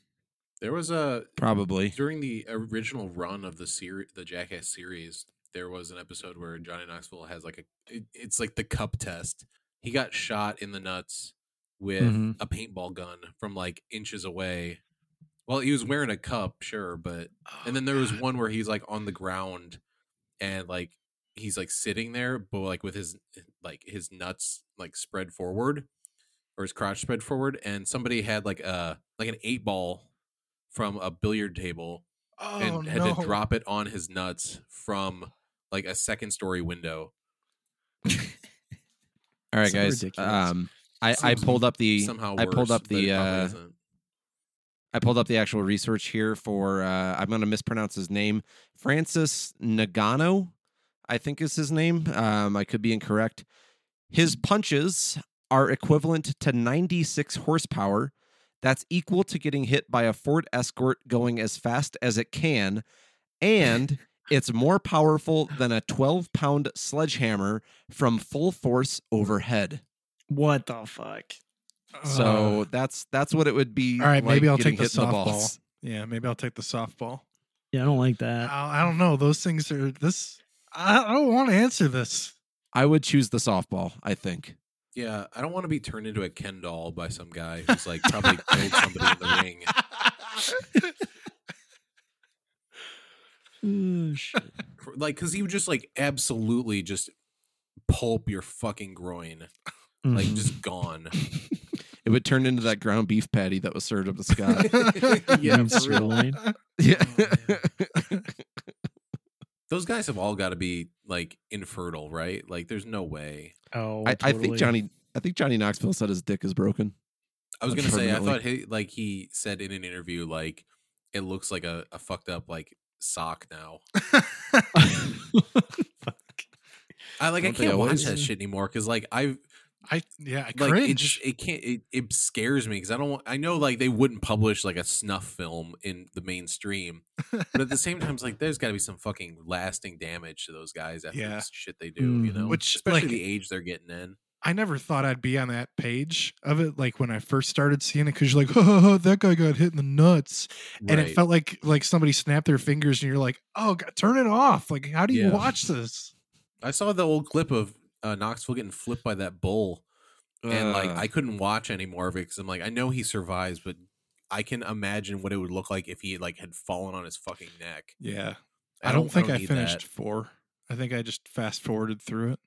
There was a Probably. during the original run of the series, the Jackass series, there was an episode where Johnny Knoxville has like a, it- it's like the cup test. He got shot in the nuts with Mhm. a paintball gun from like inches away. Well, he was wearing a cup, sure, but and then there was one where he's like on the ground and like he's like sitting there, but like with his like his nuts like spread forward or his crotch spread forward, and somebody had like a like an eight ball from a billiard table Oh and had no! to drop it on his nuts from like a second story window. All right, So guys. ridiculous. Um, I, I pulled up the Somehow I pulled worse, up the uh, isn't. I pulled up the actual research here for uh, I'm going to mispronounce his name, Francis Nagano, I think is his name. Um, I could be incorrect. His punches are equivalent to 96 horsepower. That's equal to getting hit by a Ford Escort going as fast as it can, and it's more powerful than a 12 pound sledgehammer from full force overhead. What the fuck? So Uh, that's that's what it would be. all right, maybe like I'll getting take the hit in softball. balls. yeah, maybe I'll take the softball. Yeah, I don't like that. I, I don't know. Those things are this. I, I don't want to answer this. I would choose the softball. I think. Yeah, I don't want to be turned into a Ken doll by some guy who's like probably killed somebody in the ring. Oh, shit. Like, because he would just like absolutely just pulp your fucking groin, like Mhm. just gone. It would turn into that ground beef patty that was served up the sky. yeah, Beef for sirloin. yeah. Those guys have all got to be like infertile, right? Like, there's no way. Oh, I, I think. Johnny. I think Johnny Knoxville said his dick is broken. I was Like, gonna say, I thought he like he said in an interview, like it looks like a, a fucked up like sock now. Fuck I like I Don't can't watch that shit anymore because like I I yeah, I like it cringe. just it can't it, it scares me because I don't want I know like they wouldn't publish like a snuff film in the mainstream, but at the same time, it's like there's got to be some fucking lasting damage to those guys after Yeah. this shit they do, you Mhm. know, Which, especially like- the age they're getting in. I never thought I'd be on that page of it, like when I first started seeing it, because you're like, oh, that guy got hit in the nuts, and it felt like like somebody snapped their fingers, and you're like, oh, God, turn it off. Like, how do you Yeah. watch this? I saw the old clip of uh, Knoxville getting flipped by that bull. and like Uh, I couldn't watch any more of it because I'm like, I know he survives, but I can imagine what it would look like if he like had fallen on his fucking neck. Yeah, I, don't, think I, need finished that. four. I think I just fast forwarded through it.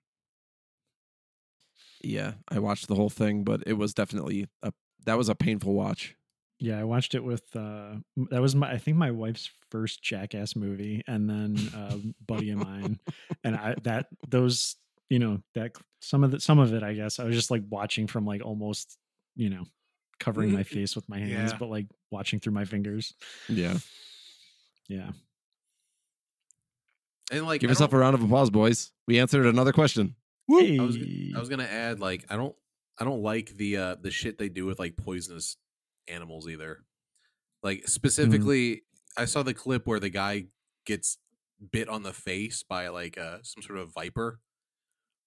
yeah, I watched the whole thing, but it was definitely a that was a painful watch. Yeah, I watched it with uh that was my I think my wife's first Jackass movie and then uh buddy of mine and I that those you know that some of the some of it I guess I was just like watching from like almost you know covering my face with my hands Yeah. but like watching through my fingers. Yeah, Yeah. And like, give I yourself a don't- round of applause, boys. We answered another question. I was. I was gonna add like I don't I don't like the uh the shit they do with like poisonous animals either. Like specifically, I saw the clip where the guy gets bit on the face by like uh some sort of viper.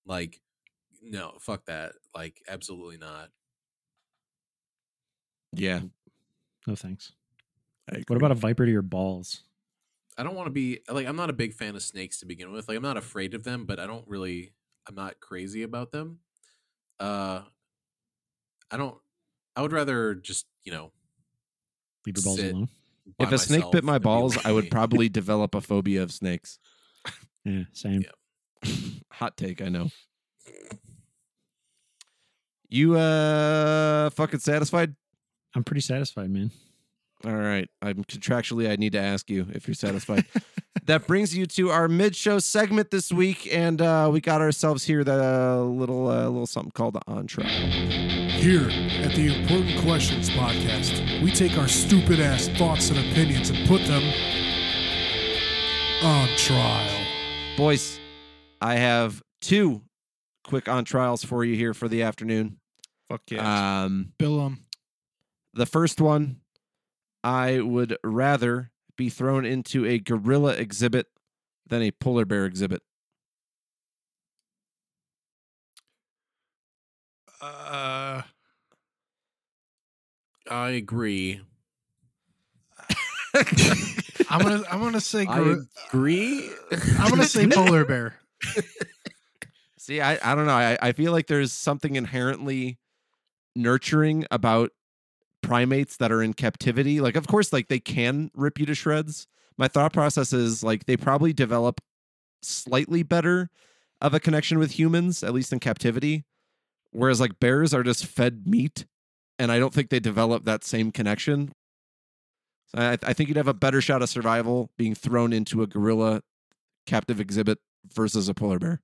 Like, no, fuck that. Like, absolutely not. Yeah. No thanks. What about a viper to your balls? I don't want to be like I'm not a big fan of snakes to begin with. Like I'm not afraid of them, but I don't really I'm not crazy about them. Uh I don't I would rather just, you know, Leave your balls alone. if a snake bit my balls, I would probably develop a phobia of snakes. Yeah, same. Yeah. Hot take, I know. You uh fucking satisfied? I'm pretty satisfied, man. All right. I'm contractually I need to ask you if you're satisfied. that brings you to our mid-show segment this week, and uh we got ourselves here the uh, little uh, little something called the entree. Here at the Important Questions podcast, we take our stupid ass thoughts and opinions and put them on trial. Boys, I have two quick on trials for you here for the afternoon. Fuck yeah. Um Bill 'em. The first one, I would rather be thrown into a gorilla exhibit than a polar bear exhibit. Uh, I agree. I'm gonna I'm gonna say I agree. I'm gonna say polar bear. See, I, I don't know. I, I feel like there's something inherently nurturing about primates that are in captivity. Like, of course, like they can rip you to shreds. My thought process is like they probably develop slightly better of a connection with humans, at least in captivity. Whereas like bears are just fed meat, and I don't think they develop that same connection. So I, I think you'd have a better shot of survival being thrown into a gorilla captive exhibit versus a polar bear.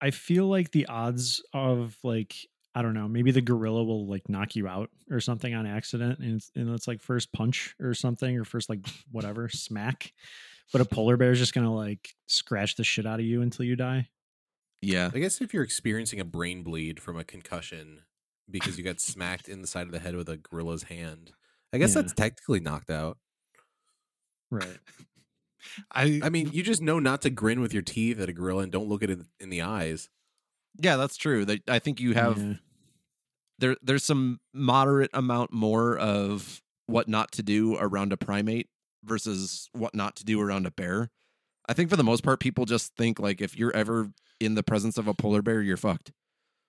I feel like the odds of like I don't know, maybe the gorilla will like knock you out or something on accident, and it's, and it's like first punch or something, or first like whatever smack. But a polar bear is just gonna like scratch the shit out of you until you die. Yeah. I guess if you're experiencing a brain bleed from a concussion because you got smacked in the side of the head with a gorilla's hand, I guess Yeah. that's technically knocked out. Right. I I mean, you just know not to grin with your teeth at a gorilla and don't look at it in the eyes. Yeah, that's true. They, I think you have Yeah. there. There's some moderate amount more of what not to do around a primate versus what not to do around a bear. I think for the most part, people just think like if you're ever in the presence of a polar bear, you're fucked.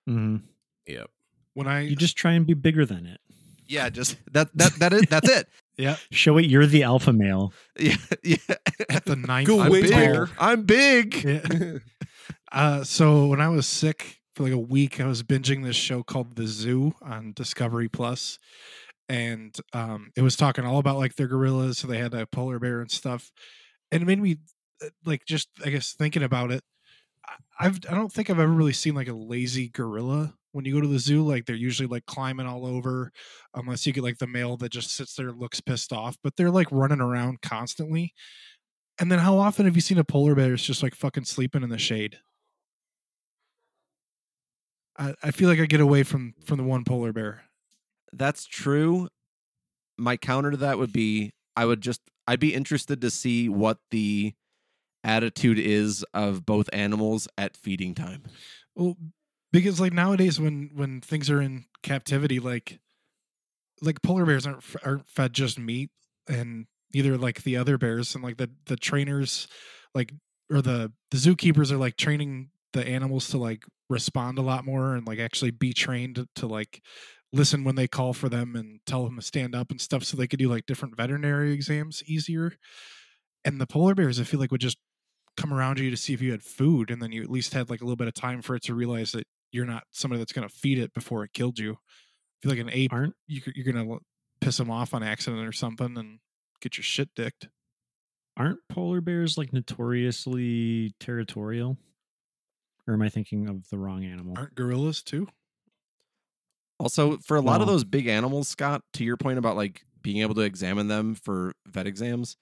Mm-hmm. Yep. when I You just try and be bigger than it. Yeah, just that that that is that's it. Yeah Show it you're the alpha male. Yeah, yeah. at the ninth Go I'm big. bigger. I'm big. Yeah. Uh, so when I was sick for like a week, I was binging this show called The Zoo on Discovery Plus, and um, it was talking all about like their gorillas. So they had a polar bear and stuff, and it made me uh, like just I guess thinking about it. I've I don't think I've ever really seen like a lazy gorilla when you go to the zoo. Like they're usually like climbing all over, unless you get like the male that just sits there and looks pissed off. But they're like running around constantly. And then how often have you seen a polar bear that's just like fucking sleeping in the shade? I, I feel like I get away from from the one polar bear. That's true. My counter to that would be I would just I'd be interested to see what the attitude is of both animals at feeding time. Well, because like nowadays when when things are in captivity, like like polar bears aren't aren't fed just meat, and neither like the other bears, and like the the trainers, like or the the zookeepers are like training the animals to like respond a lot more and like actually be trained to, to like listen when they call for them and tell them to stand up and stuff so they could do like different veterinary exams easier. And the polar bears i feel like would just come around you to see if you had food and then you at least had like a little bit of time for it to realize that you're not somebody that's going to feed it before it killed you i feel like an ape Aren't you, c- you're going to piss them off on accident or something and get your shit dicked aren't polar bears like notoriously territorial? Or am I thinking of the wrong animal? aren't gorillas too Also, for a lot of those big animals, Scott, to your point about like being able to examine them for vet exams,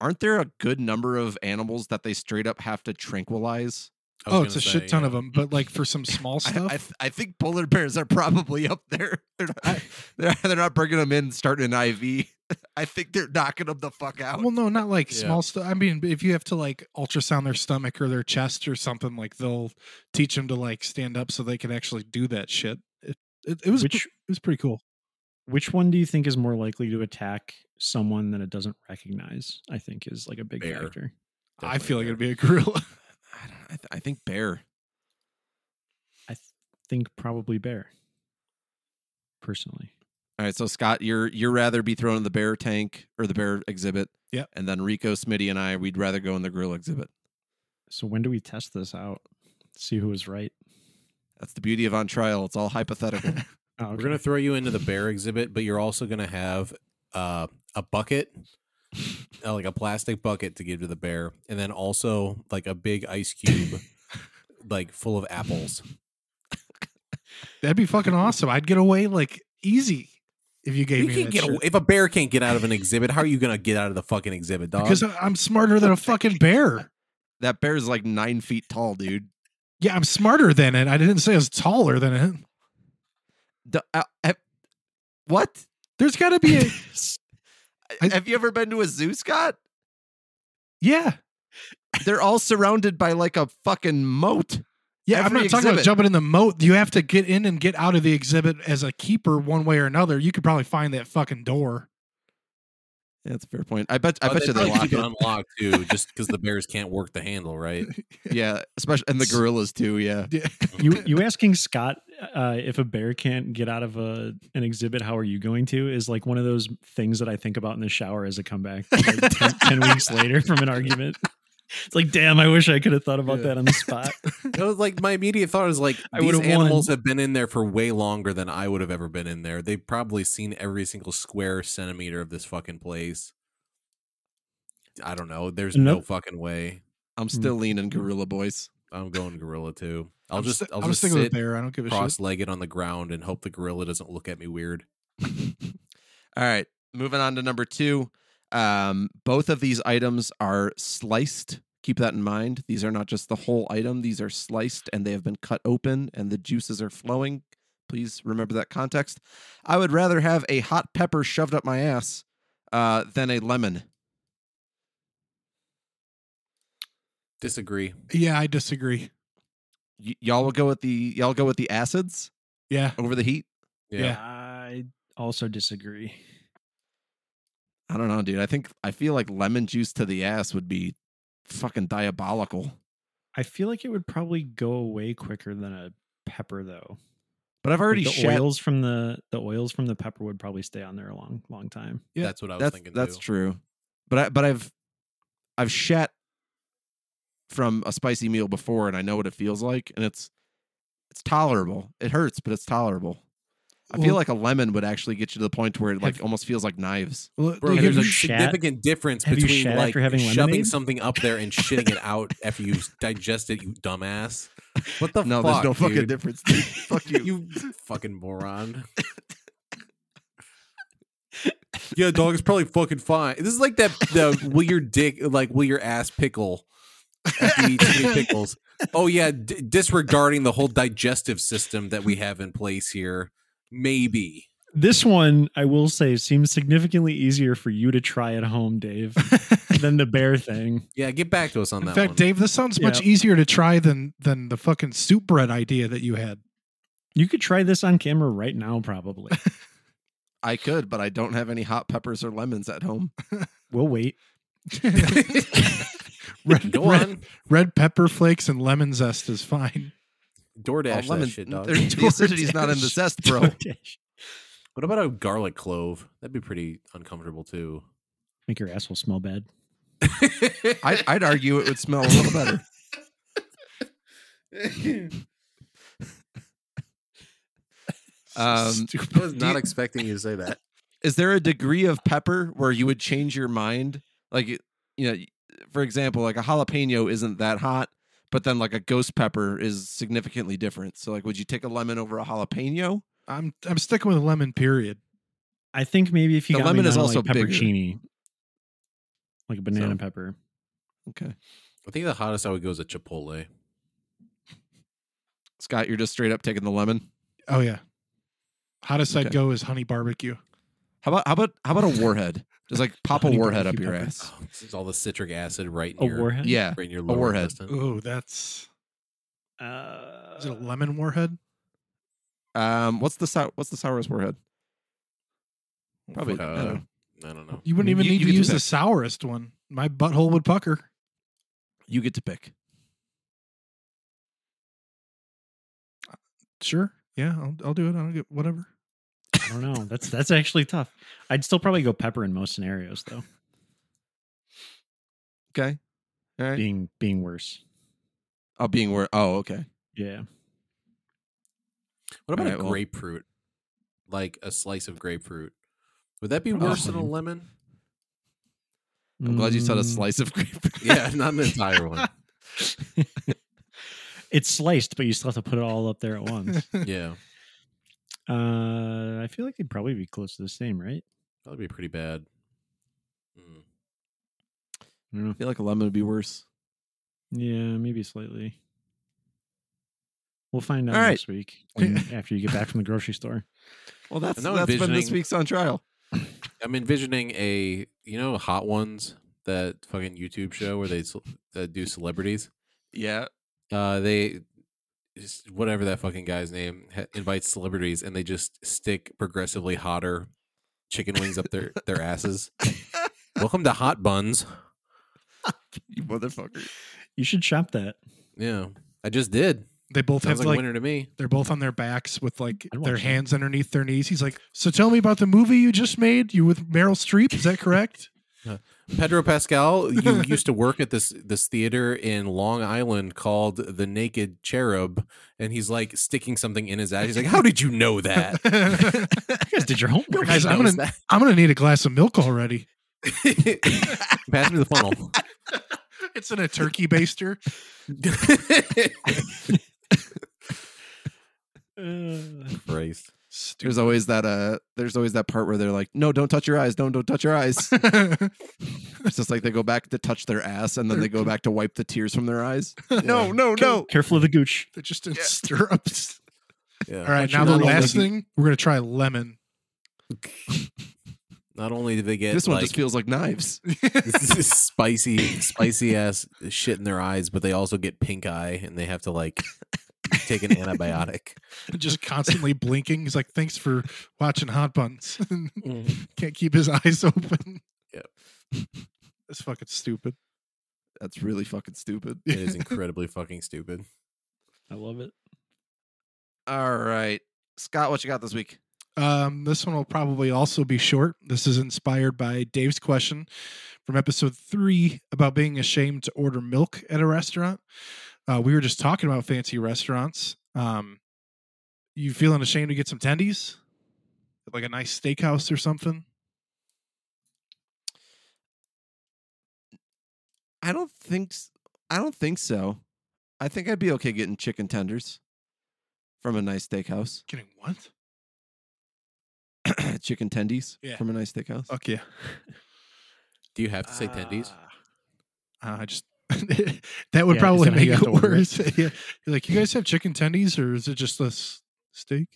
aren't there a good number of animals that they straight up have to tranquilize? I oh it's a gonna shit ton yeah. of them but like for some small stuff I, th- I think polar bears are probably up there. They're not, they're, they're not bringing them in, starting an IV. I think they're knocking them the fuck out. Well, no, not like Yeah. small stuff. I mean, if you have to like ultrasound their stomach or their chest or something, like they'll teach them to like stand up so they can actually do that shit. It it, it was Which- it was pretty cool. Which one do you think is more likely to attack someone that it doesn't recognize? I think is like a big Bear. factor. I Definitely feel like it'd be a gorilla. I, don't, I, th- I think bear. I th- think probably bear. Personally, All right, so Scott, you're you're rather be thrown in the bear tank or the bear exhibit. Yep. And then Rico, Smitty, and I, we'd rather go in the gorilla exhibit. so when do we test this out? See who was right. That's the beauty of on trial. It's all hypothetical. Oh, We're gonna throw you into the bear exhibit, but you're also gonna have uh, a bucket, uh, like a plastic bucket to give to the bear, and then also like a big ice cube, like full of apples. That'd be fucking awesome. I'd get away like easy if you gave You me can't that get shit. away, if a bear can't get out of an exhibit. How are you gonna get out of the fucking exhibit, dog? because I- I'm smarter than a fucking bear. that bear is like nine feet tall, dude. Yeah, I'm smarter than it. I didn't say I was taller than it. The- uh, uh, what? There's got to be a I- Have you ever been to a zoo, Scott? yeah. They're all surrounded by like a fucking moat. Yeah, I'm not talking about jumping in the moat. You have to get in and get out of the exhibit as a keeper one way or another. You could probably find that fucking door. Yeah, that's a fair point. I bet. I Oh, bet you they probably lock keep it. it unlocked too, just because the bears can't work the handle, right? Yeah, especially and the gorillas too. Yeah. Yeah. you you asking Scott uh, if a bear can't get out of a an exhibit, how are you going to? Is like one of those things that I think about in the shower as a comeback. Like 10, 10 weeks later from an argument, it's like, damn, I wish I could have thought about Yeah. that on the spot. It was like my immediate thought is like I these would've won. animals have been in there for way longer than I would have ever been in there. They've probably seen every single square centimeter of this fucking place. I don't know. There's no fucking way. I'm mm. still leaning gorilla boys. I'm going gorilla too. I'll I'm just sti- I'll I'm just sticking with sit bear. I don't give a cross-legged on the ground and hope the gorilla doesn't look at me weird. All right, moving on to number two. Um, both of these items are sliced. Keep that in mind. These are not just the whole item; these are sliced and they have been cut open, and the juices are flowing. Please remember that context. I would rather have a hot pepper shoved up my ass uh, than a lemon. Disagree. Yeah, I disagree. Y- y'all will go with the y'all go with the acids Yeah. over the heat. Yeah. Yeah. I also disagree. I don't know, dude. I think I feel like lemon juice to the ass would be fucking diabolical. I feel like it would probably go away quicker than a pepper, though. But I've Like, already the shat. oils from the the oils from the pepper would probably stay on there a long, long time. Yeah, That's what I was that's thinking that's too. true. But I but I've I've shat from a spicy meal before, and I know what it feels like, and it's it's tolerable. It hurts, but it's tolerable. I feel Well- like a lemon would actually get you to the point where it like Have- almost feels like knives. Well, Bro, there's a shat- significant difference have between like having shoving lemonade? something up there and shitting it out after you digest it, you dumbass. What the no, fuck? there's no fucking difference. Dude. Fuck you. you fucking moron. yeah, dog is probably fucking fine. This is like that the will your dick like will your ass pickle after you eat too many pickles. Oh yeah, d- disregarding the whole digestive system that we have in place here. Maybe. This one, I will say, seems significantly easier for you to try at home, Dave, than the bear thing. Yeah, get back to us on in that In fact, one. Dave, this sounds much easier to try than than the fucking soup bread idea that you had. You could try this on camera right now, probably. I could, but I don't have any hot peppers or lemons at home. We'll wait. red, Go red, red pepper flakes and lemon zest is fine. DoorDash Oh, lemon- that shit, dog. there- the acidity's not in the zest, bro. What about a garlic clove? That'd be pretty uncomfortable too. Make your asshole smell bad. I'd, I'd argue it would smell a little better. Um, Stupid. I was not expecting you to say that. is there a degree of pepper where you would change your mind? Like, you know, for example, like a jalapeno isn't that hot, but then like a ghost pepper is significantly different. So, like, would you take a lemon over a jalapeno? I'm I'm sticking with lemon. Period. I think maybe if you The got lemon me is also like bigger. peppercini, like a banana So- pepper. Okay, I think the hottest I would go is a Chipotle. Scott, you're just straight up taking the lemon. Oh yeah. Hottest I'd go is honey barbecue. How about how about how about a warhead? Just like pop a warhead up your ass. Oh, this all the citric acid right in A your warhead. Yeah. right in your lower warhead. intestine. Ooh, that's Uh, is it a lemon warhead? Um, what's the sou- what's the sourest warhead? Probably. I Uh, don't know. I don't know. You wouldn't even you need get to to use the pick. sourest one. My butthole would pucker. You get to pick. Sure. Yeah, I'll, I'll do it. I don't get whatever. I don't know. That's that's actually tough. I'd still probably go pepper in most scenarios, though. Okay. All right. Being being worse. Oh, being worse. Oh, okay. Yeah. What about Alright, a well- grapefruit? Like a slice of grapefruit. Would that be Oh, worse than a lemon? I'm glad you said a Mm, slice of grapefruit. Yeah, not an entire one. It's sliced, but you still have to put it all up there at once. Yeah, uh, I feel like they'd probably be close to the same, right? that'd be pretty bad. Mm. I don't know. I feel like a lemon would be worse. Yeah, maybe slightly. We'll find out All right. next week when, after you get back from the grocery store. Well, that's I'm now that's been this week's on trial. I'm envisioning a you know Hot Ones that fucking YouTube show where they ce- that do celebrities. Yeah. Uh, they s- whatever that fucking guy's name ha- invites celebrities and they just stick progressively hotter chicken wings up their their asses. Welcome to Hot Buns. You motherfucker. You should shop that. Yeah, I just did. They both Sounds have like, like winter to me. they're both on their backs with like their watch hands underneath their knees. He's like, "So tell me about the movie you just made. You with Meryl Streep? Is that correct?" Uh, Pedro Pascal, you used to work at this this theater in Long Island called the Naked Cherub, and he's like sticking something in his ass. He's like, "How did you know that?" You guys did your homework. Guys, I'm gonna I'm gonna need a glass of milk already. Pass me the funnel. It's in a turkey baster. Uh, Christ. There's always that uh there's always that part where they're like, No, don't touch your eyes, don't don't touch your eyes. it's just like they go back to touch their ass and then they go back to wipe the tears from their eyes. No, no, no. careful of the gooch. They're just in stirrups. Yeah. All right, But now the last only- thing we're gonna try lemon. Not only do they get This one like just feels like knives. this is spicy, spicy ass shit in their eyes, but they also get pink eye and they have to like take an antibiotic. just constantly blinking. He's like, "Thanks for watching Hot Buns." Can't keep his eyes open. Yep. That's fucking stupid. That's really fucking stupid. It is incredibly fucking stupid. I love it. All right. Scott, what you got this week? Um, this one will probably also be short. This is inspired by Dave's question from episode three about being ashamed to order milk at a restaurant. Uh, we were just talking about fancy restaurants. Um, you feeling ashamed to get some tendies, like a nice steakhouse or something? I don't think I don't think so. I think I'd be okay getting chicken tenders from a nice steakhouse. Getting what? chicken tendies Yeah. from a nice steakhouse. Fuck yeah. Do you have to say tendies? Uh, I just that would Yeah, probably make it have to order it? worse. yeah. You're like, you guys have chicken tendies, or is it just this steak?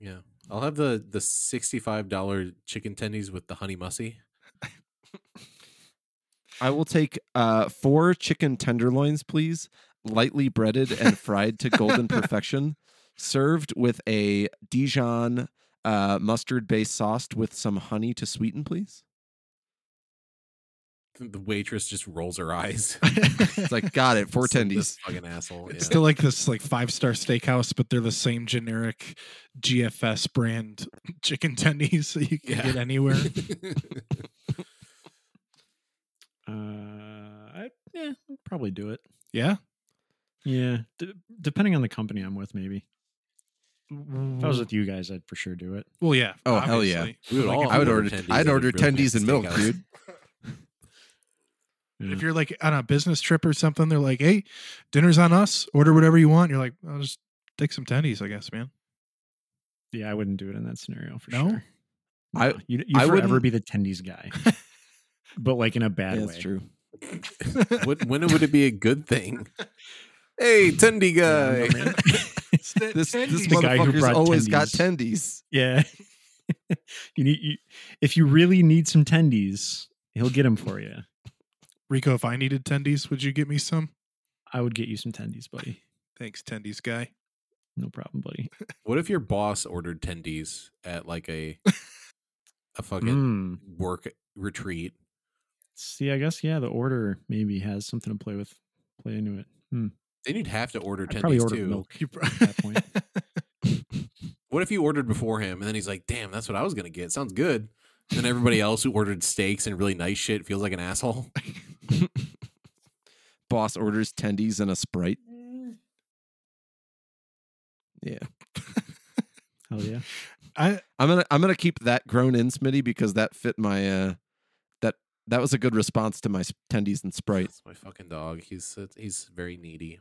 Yeah. I'll have the the sixty five dollar chicken tendies with the honey mussy. I will take uh, four chicken tenderloins, please, lightly breaded and fried to golden perfection, served with a Dijon uh, mustard based sauce with some honey to sweeten, please. The waitress just rolls her eyes. It's like, got it, four This- tendies. This fucking asshole. It's yeah. still like this like five star steakhouse, but they're the same generic GFS brand chicken tendies that you can Yeah. get anywhere. Uh, I, yeah, I'd probably do it. yeah. Yeah, d- depending on the company I'm with, maybe. If. I was with you guys, I'd for sure do it. Well, yeah. Oh, hell yeah. We would Like, all I would order. tendies I'd order tendies and milk, dude. Yeah. If mm-hmm. you're like on a business trip or something, they're like, "Hey, dinner's on us. Order whatever you want." You're like, "I'll just take some tendies, I guess, man." Yeah, I wouldn't do it in that scenario for No? sure. I- No, you'd, I you'd forever wouldn't- be the tendies guy, but like in a bad Yeah, way. that's true. when, when would it be a good thing? Hey, tendy guy. don't know, man. This this The guy who motherfucker's brought always got tendies. tendies. yeah, you need you, if you really need some tendies, he'll get them for you. Rico, if I needed tendies, would you get me some? I would get you some tendies, buddy. Thanks, tendies guy. No problem, buddy. What if your boss ordered tendies at like a a fucking Mm. work retreat? See, I guess yeah, the order maybe has something to play with, play into it. Hmm. Then you'd have to order I'd probably tendies order too. milk You at that point. What if you ordered before him and then he's like, "Damn, that's what I was gonna get. Sounds good." Then everybody else who ordered steaks and really nice shit feels like an asshole. Boss orders tendies and a sprite. Yeah, Hell yeah. I I'm gonna I'm gonna keep that grown in Smitty because that fit my uh that that was a good response to my tendies and sprite. That's my fucking dog. He's uh, he's very needy.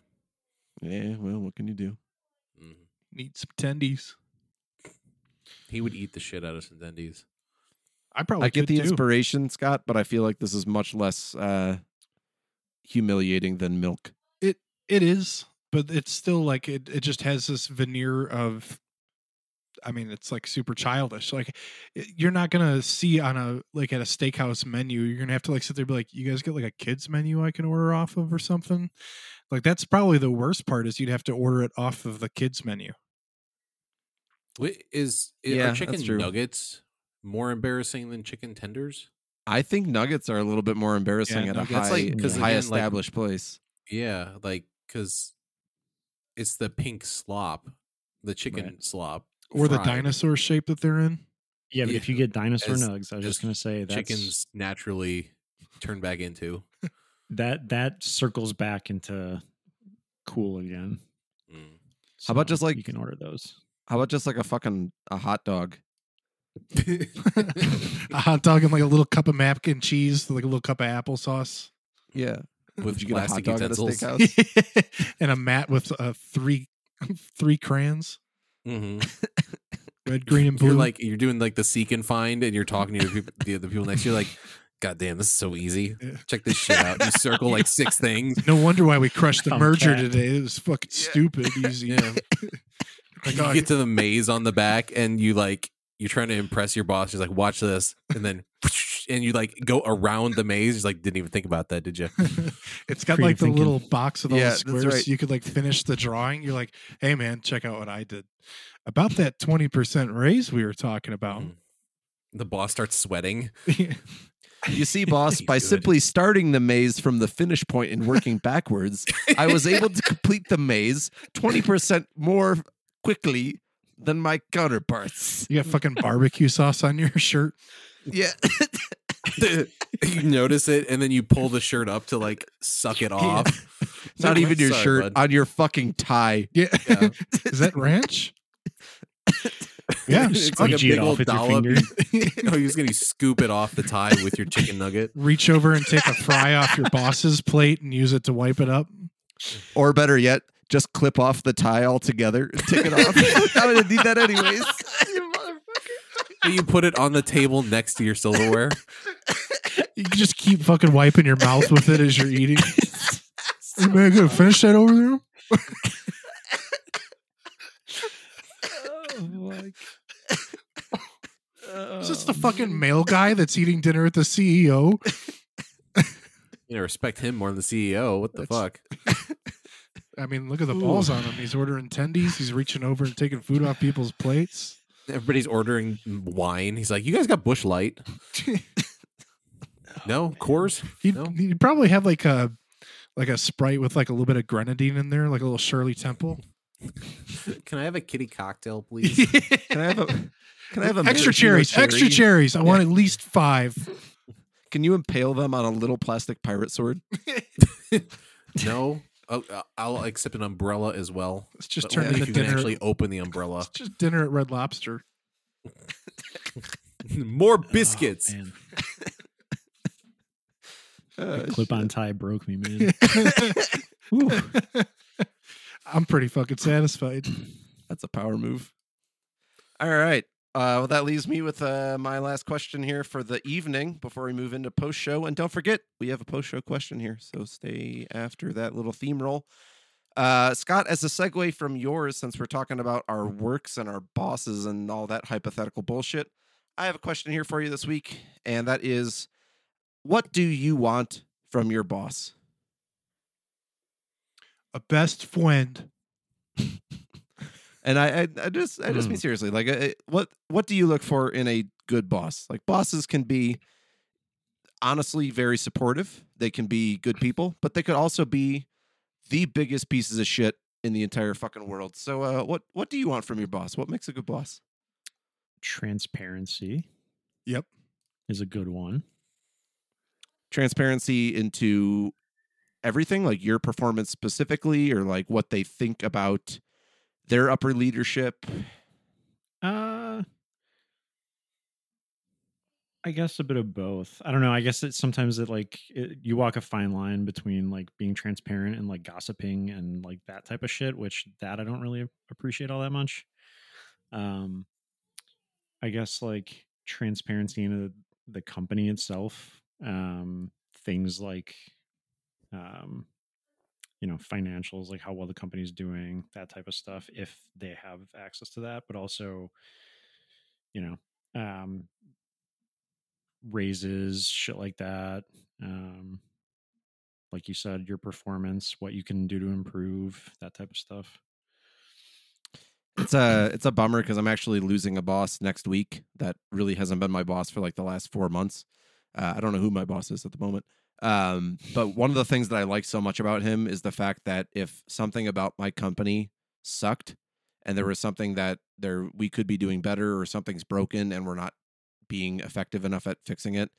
Yeah, well, what can you do? Mhm. need some tendies. He would eat the shit out of some tendies. I probably I get could the too. inspiration, Scott, but I feel like this is much less uh humiliating than milk. It it is, but it's still like it. It just has this veneer of. I mean, it's like super childish. Like, you're not gonna see on a like at a steakhouse menu. You're gonna have to like sit there and be like, "You guys get like a kids menu I can order off of or something." Like that's probably the worst part is you'd have to order it off of the kids menu. Wait, is, i- Yeah, are chicken nuggets more embarrassing than chicken tenders? I think nuggets are a little bit more embarrassing at a high, That's like- 'cause high again, like- established place. Yeah, like because it's the pink slop, the chicken Right. slop, Or the dinosaur shape that they're in. Yeah, but Yeah, if you get dinosaur as- nugs, I was just gonna say that's chickens naturally turn back into. that that circles back into cool again. Mm. How about just, like- you can order those? How about just like a fucking a hot dog? A hot dog and like a little cup of mac and cheese, like a little cup of applesauce, Yeah. With Would you get a hot plastic dog at a utensils. steakhouse? and a mat with uh, three three crayons, hmm red, green, and blue. You're like you're doing like the seek and find, and you're talking to your people, the other people next to you. Like, God damn, this is so easy. Yeah. Check this shit out. You circle like six things. no wonder why we crushed the Tom merger Cat. today. It was fucking stupid easy. Yeah. Like, you oh, get to the maze on the back, and you like you're trying to impress your boss. He's like, watch this, and then and you like go around the maze. He's like, didn't even think about that, did you? it's got Free like the thinking. little box with all Yeah, the squares. right. You could like finish the drawing. You're like, hey man, check out what I did. About that 20% raise we were talking about. Mhm. The boss starts sweating. You see, boss, by good. simply starting the maze from the finish point and working backwards, I was able to complete the maze 20% more quickly than my counterparts. you got fucking barbecue sauce on your shirt. Yeah. you notice it, and then you pull the shirt up to like suck it off. Not Sorry, even your sorry, shirt, bud. on your fucking tie. Yeah. Yeah. Is that ranch? yeah. it's like a Squeegee it big off old dollop. finger. oh, you're just gonna scoop it off the tie with your chicken nugget. Reach over and take a fry off your boss's plate and use it to wipe it up. Or better yet, just clip off the tie altogether and take it off. I would need that anyways. you motherfucker. You put it on the table next to your silverware. You can just keep fucking wiping your mouth with it as you're eating. Hey, man, gonna finish that over there? Oh, Is oh, this the fucking male guy that's eating dinner at the CEO? You know, respect him more than the CEO. What the That's- fuck? I mean, look at the balls on him. He's ordering tendies. He's reaching over and taking food off people's plates. Everybody's ordering wine. He's like, "You guys got Busch Light? No, oh, Coors? He'd, No? he'd probably have like a like a sprite with like a little bit of grenadine in there, like a little Shirley Temple. Can I have a kitty cocktail, please?" Can I have a can I have a extra maraschino cherries? Extra cherries. I want at least five. Can you impale them on a little plastic pirate sword? no, I'll, I'll accept an umbrella as well. Let's just turn only into if you can actually open the umbrella. It's just dinner at Red Lobster. More biscuits. Oh, man. Uh, Clip on tie broke me, man. I'm pretty fucking satisfied. That's a power move. All right. Uh, well, that leaves me with uh, my last question here for the evening before we move into post show. And don't forget, we have a post show question here. So stay after that little theme roll. Uh, Scott, as a segue from yours, since we're talking about our works and our bosses and all that hypothetical bullshit, I have a question here for you this week, and that is, what do you want from your boss? A best friend. And I, I, I just, I just mean seriously, like, uh, what, what do you look for in a good boss? Like, bosses can be honestly very supportive. They can be good people, but they could also be the biggest pieces of shit in the entire fucking world. So, uh, what, what do you want from your boss? What makes a good boss? Transparency Yep. is a good one. Transparency into everything, like your performance specifically, or like what they think about their upper leadership. Uh I guess a bit of both. I don't know. I guess it's sometimes it like it, you walk a fine line between like being transparent and like gossiping and like that type of shit, which that I don't really appreciate all that much. Um I guess like transparency into the company itself. Um things like um you know financials like how well the company's doing that type of stuff if they have access to that but also you know um raises shit like that um like you said your performance what you can do to improve that type of stuff It's a it's a bummer because I'm actually losing a boss next week that really hasn't been my boss for like the last four months. Uh, I don't know who my boss is at the moment. Um, but one of the things that I like so much about him is the fact that if something about my company sucked and there was something that there we could be doing better or something's broken and we're not being effective enough at fixing it,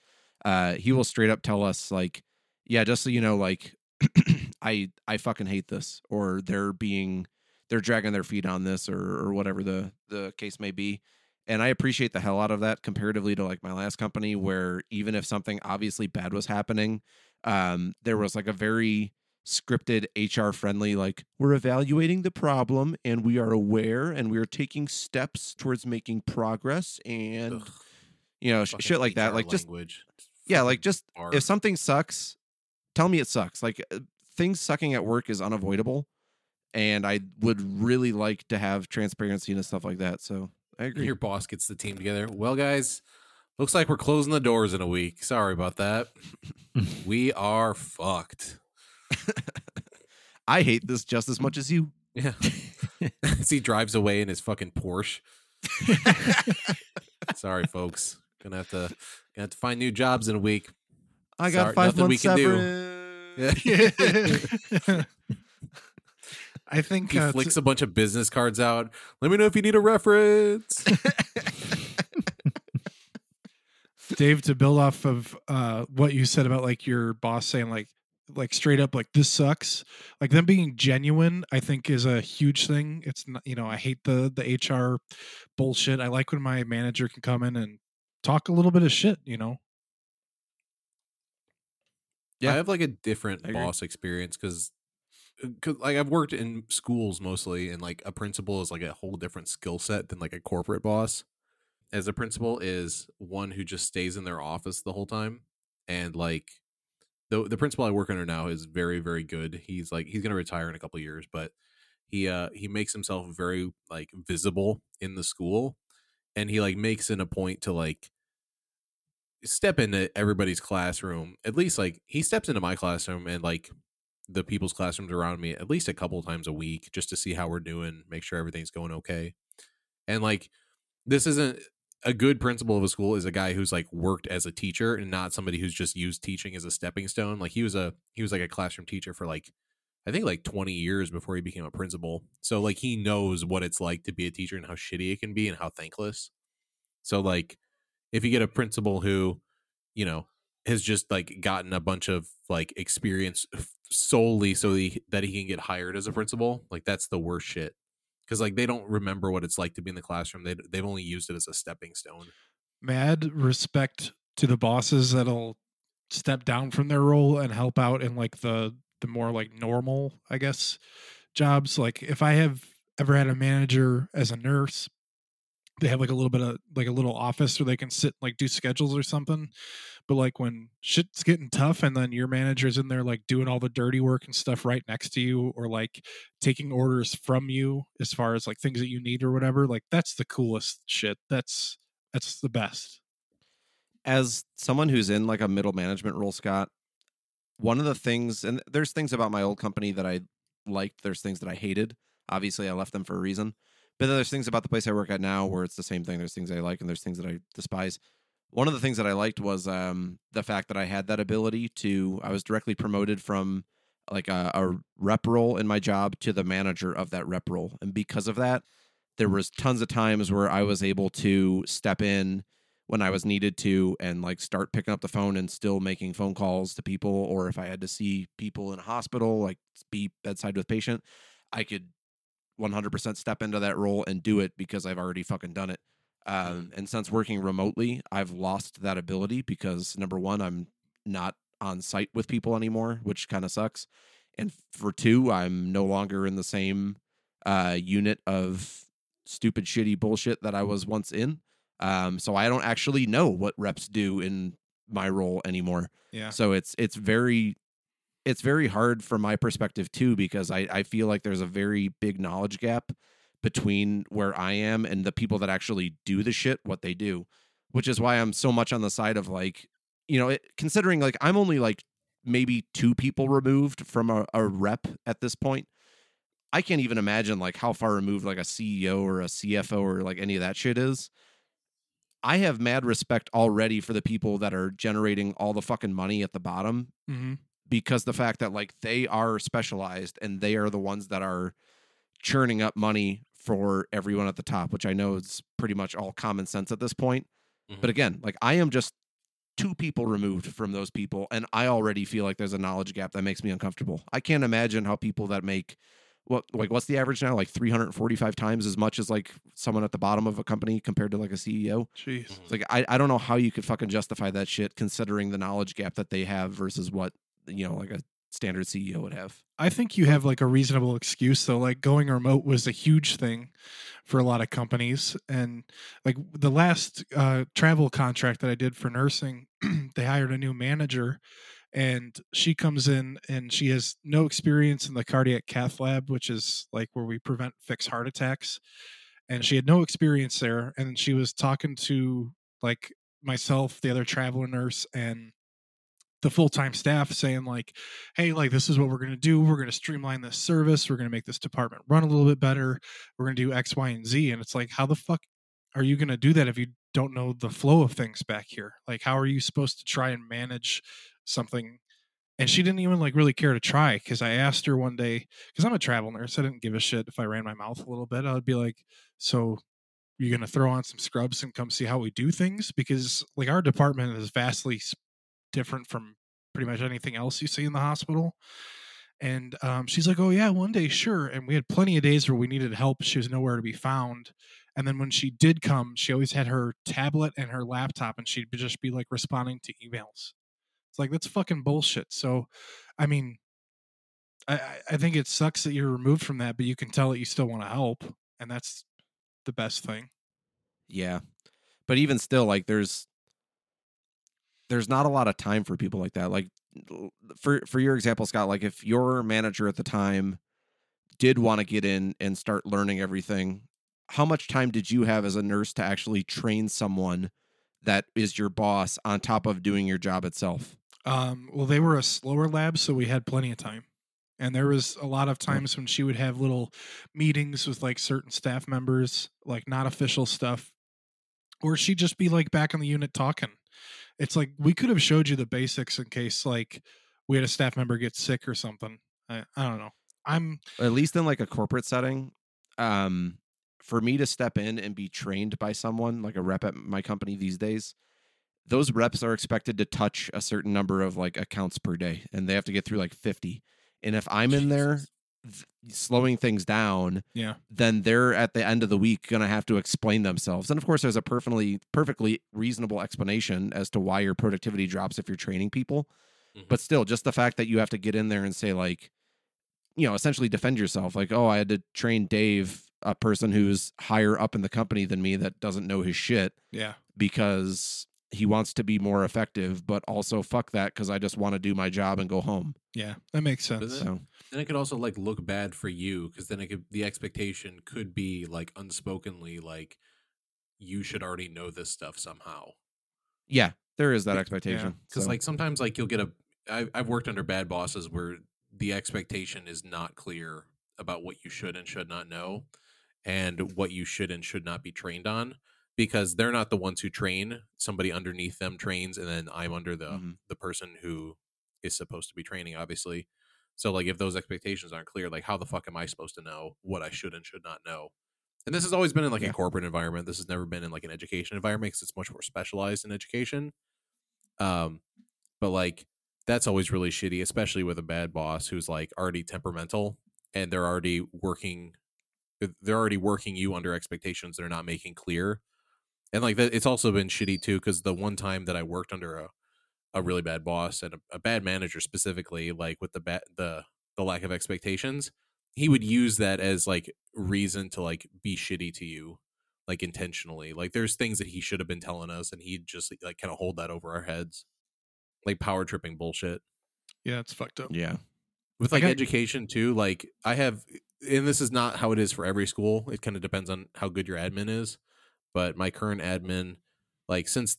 uh, he will straight up tell us like, yeah, just so you know, like I I fucking hate this or they're being they're dragging their feet on this or or whatever the the case may be and i appreciate the hell out of that comparatively to like my last company where even if something obviously bad was happening um there was like a very scripted hr friendly like we're evaluating the problem and we are aware and we are taking steps towards making progress and Ugh, you know sh- shit like that HR like just yeah like just Barf. if something sucks, tell me it sucks. Like uh, things sucking at work is unavoidable, and I would really like to have transparency and stuff like that. So I agree. your boss gets the team together. Well, guys, looks like we're closing the doors in a week. Sorry about that. we are fucked. I hate this just as much as you. Yeah. As he drives away in his fucking Porsche. Sorry, folks. Gonna have to gonna have to find new jobs in a week. I got Sorry, five nothing we months can do. Yeah. I think He uh, flicks a bunch of business cards out. Let me know if you need a reference. Dave, to build off of uh, what you said about like your boss saying like like straight up like this sucks, like them being genuine, I think is a huge thing. It's not you know I hate the the HR bullshit. I like when my manager can come in and talk a little bit of shit. You know, Yeah. I have like a different boss experience because like I've worked in schools mostly, and like a principal is like a whole different skill set than like a corporate boss. As a principal is one who just stays in their office the whole time, and like the the principal I work under now is very very good. He's like he's gonna retire in a couple years, but he uh he makes himself very like visible in the school, and he like makes it a point to like step into everybody's classroom at least like he steps into my classroom and like the people's classrooms around me at least a couple times a week just to see how we're doing make sure everything's going okay. And like this isn't a good principal of a school is a guy who's like worked as a teacher and not somebody who's just used teaching as a stepping stone. Like he was a he was like a classroom teacher for like i think like 20 years before he became a principal. So like he knows what it's like to be a teacher and how shitty it can be and how thankless. So like if you get a principal who, you know, has just like gotten a bunch of like experience solely so he, that he can get hired as a principal, like that's the worst shit. Because like they don't remember what it's like to be in the classroom. They they've only used it as a stepping stone. mad respect to the bosses that'll step down from their role and help out in like the the more like normal, I guess, jobs. Like if I have ever had a manager as a nurse, they have like a little bit of like a little office where they can sit like do schedules or something. But like when shit's getting tough and then your manager's in there like doing all the dirty work and stuff right next to you or like taking orders from you as far as like things that you need or whatever like that's the coolest shit that's that's the best as someone who's in like a middle management role, Scott, one of the things, and there's things about my old company that I liked, there's things that I hated. Obviously, I left them for a reason. But then there's things about the place I work at now where it's the same thing. There's things I like and there's things that I despise. One of the things that I liked was um, the fact that I had that ability to, I was directly promoted from like a, a rep role in my job to the manager of that rep role. And because of that, there was tons of times where I was able to step in when I was needed to and like start picking up the phone and still making phone calls to people or if I had to see people in a hospital like be bedside with patient I could 100% step into that role and do it because I've already fucking done it um, and since working remotely I've lost that ability because number one I'm not on site with people anymore which kind of sucks. And for two I'm no longer in the same uh, unit of stupid shitty bullshit that I was once in. Um, so I don't actually know what reps do in my role anymore. yeah. So it's it's very it's very hard from my perspective too because I I feel like there's a very big knowledge gap between where I am and the people that actually do the shit what they do, which is why I'm so much on the side of like you know it, considering like I'm only like maybe two people removed from a, a rep at this point. I can't even imagine like how far removed like a CEO or a CFO or like any of that shit is. I have mad respect already for the people that are generating all the fucking money at the bottom mm-hmm. because the fact that like they are specialized and they are the ones that are churning up money for everyone at the top, which I know is pretty much all common sense at this point. But Mhm. again, like I am just two people removed from those people and I already feel like there's a knowledge gap that makes me uncomfortable. I can't imagine how people that make what like what's the average now? Like 345 times as much as like someone at the bottom of a company compared to like a CEO. jeez It's like I, I don't know how you could fucking justify that shit considering the knowledge gap that they have versus what you know like a standard CEO would have. I think you have like a reasonable excuse though. Like going remote was a huge thing for a lot of companies, and like the last uh, travel contract that I did for nursing, they hired a new manager, and she comes in and she has no experience in the cardiac cath lab, which is like where we prevent fix heart attacks, and she had no experience there, and she was talking to like myself, the other traveler nurse, and the full-time staff saying like hey like this is what we're going to do. We're going to streamline this service. We're going to make this department run a little bit better. We're going to do x y and z. And it's like how the fuck are you going to do that if you don't know the flow of things back here? Like how are you supposed to try and manage something? And she didn't even like really care to try because i asked her one day because i'm a travel nurse i didn't give a shit if i ran my mouth a little bit. I would be like so you're going to throw on some scrubs and come see how we do things? Because like our department is vastly different from pretty much anything else you see in the hospital. And um, she's like, "Oh yeah, one day, sure." And we had plenty of days where we needed help. She was nowhere to be found. And then when she did come, she always had her tablet and her laptop, and she'd just be like responding to emails. It's like that's fucking bullshit. So, I mean, I I- I think it sucks that you're removed from that, but you can tell that you still want to help, and that's the best thing. Yeah. But even still like there's there's not a lot of time for people like that. Like for for your example Scott, like if your manager at the time did want to get in and start learning everything, how much time did you have as a nurse to actually train someone that is your boss on top of doing your job itself? Um, well, they were a slower lab, so we had plenty of time. And there was a lot of times when she would have little meetings with like certain staff members, like not official stuff, or she'd just be like back on the unit talking. It's like we could have showed you the basics in case like we had a staff member get sick or something. I, I don't know. I'm at least in like a corporate setting um for me to step in and be trained by someone like a rep at my company these days those reps are expected to touch a certain number of like accounts per day and they have to get through like 50 and if i'm in there th- slowing things down yeah. then they're at the end of the week going to have to explain themselves and of course there's a perfectly perfectly reasonable explanation as to why your productivity drops if you're training people Mhm. but still just the fact that you have to get in there and say like you know essentially defend yourself like oh i had to train dave a person who's higher up in the company than me that doesn't know his shit Yeah. because he wants to be more effective, but also fuck that because I just want to do my job and go home. Yeah, that makes sense. then- So Then it could also like look bad for you because then it could the expectation could be like unspokenly like you should already know this stuff somehow. yeah, there is that expectation. Because So, like sometimes like you'll get a I, I've worked under bad bosses where the expectation is not clear about what you should and should not know and what you should and should not be trained on because they're not the ones who train somebody underneath them trains and then i'm under the Mhm. the person who is supposed to be training obviously. So like if those expectations aren't clear like how the fuck am i supposed to know what i should and should not know? And this has always been in like Yeah. a corporate environment. This has never been in like an education environment because it's much more specialized in education. Um but like that's always really shitty especially with a bad boss who's like already temperamental and they're already working they're already working you under expectations they're not making clear and like that it's also been shitty too because the one time that i worked under a, a really bad boss and a, a bad manager specifically like with the bad the the lack of expectations he would use that as like reason to like be shitty to you like intentionally like there's things that he should have been telling us and he'd just like kind of hold that over our heads like power tripping bullshit Yeah, it's fucked up. yeah, with I like got- education too like i have and this is not how it is for every school it kind of depends on how good your admin is but my current admin like since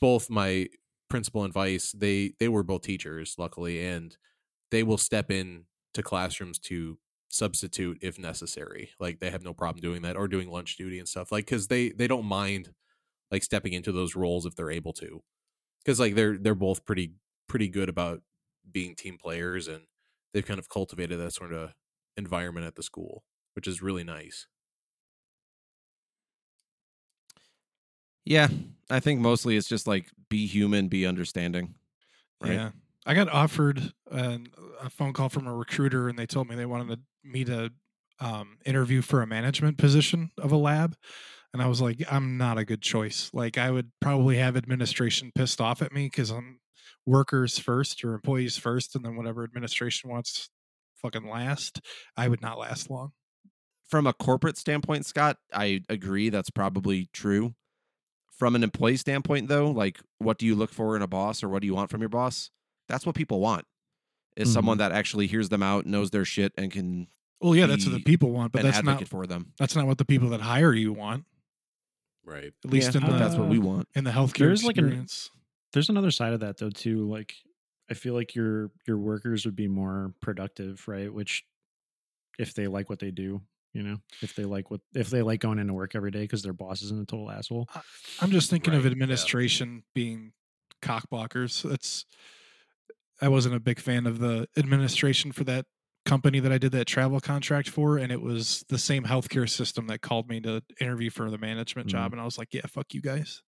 both my principal and vice they they were both teachers luckily and they will step in to classrooms to substitute if necessary like they have no problem doing that or doing lunch duty and stuff like because they they don't mind like stepping into those roles if they're able to because like they're they're both pretty pretty good about being team players and they've kind of cultivated that sort of environment at the school which is really nice yeah. I think mostly it's just like be human, be understanding. Right. Yeah. I got offered an, a phone call from a recruiter and they told me they wanted to, me to um, interview for a management position of a lab. And I was like, I'm not a good choice. Like, I would probably have administration pissed off at me because I'm workers first or employees first. And then whatever administration wants fucking last, I would not last long. From a corporate standpoint, Scott, I agree that's probably true. From an employee standpoint, though, like what do you look for in a boss or what do you want from your boss? That's what people want. Is someone mm-hmm. that actually hears them out, knows their shit, and can Well, yeah, that's what the people want, but that's not for them. that's not what the people that hire you want. right At least Yeah, in but the that's what we want. in the healthcare There's like an- There's another side of that though too. Like I feel like your your workers would be more productive, right? Which if they like what they do, you know, if they like what if they like going into work every day because their boss isn't a total asshole. I'm just thinking of Right, yeah. administration being cockblockers. It's I wasn't a big fan of the administration for that company that I did that travel contract for, and it was the same healthcare system that called me to interview for the management job, mm-hmm. and I was like, "Yeah, fuck you guys."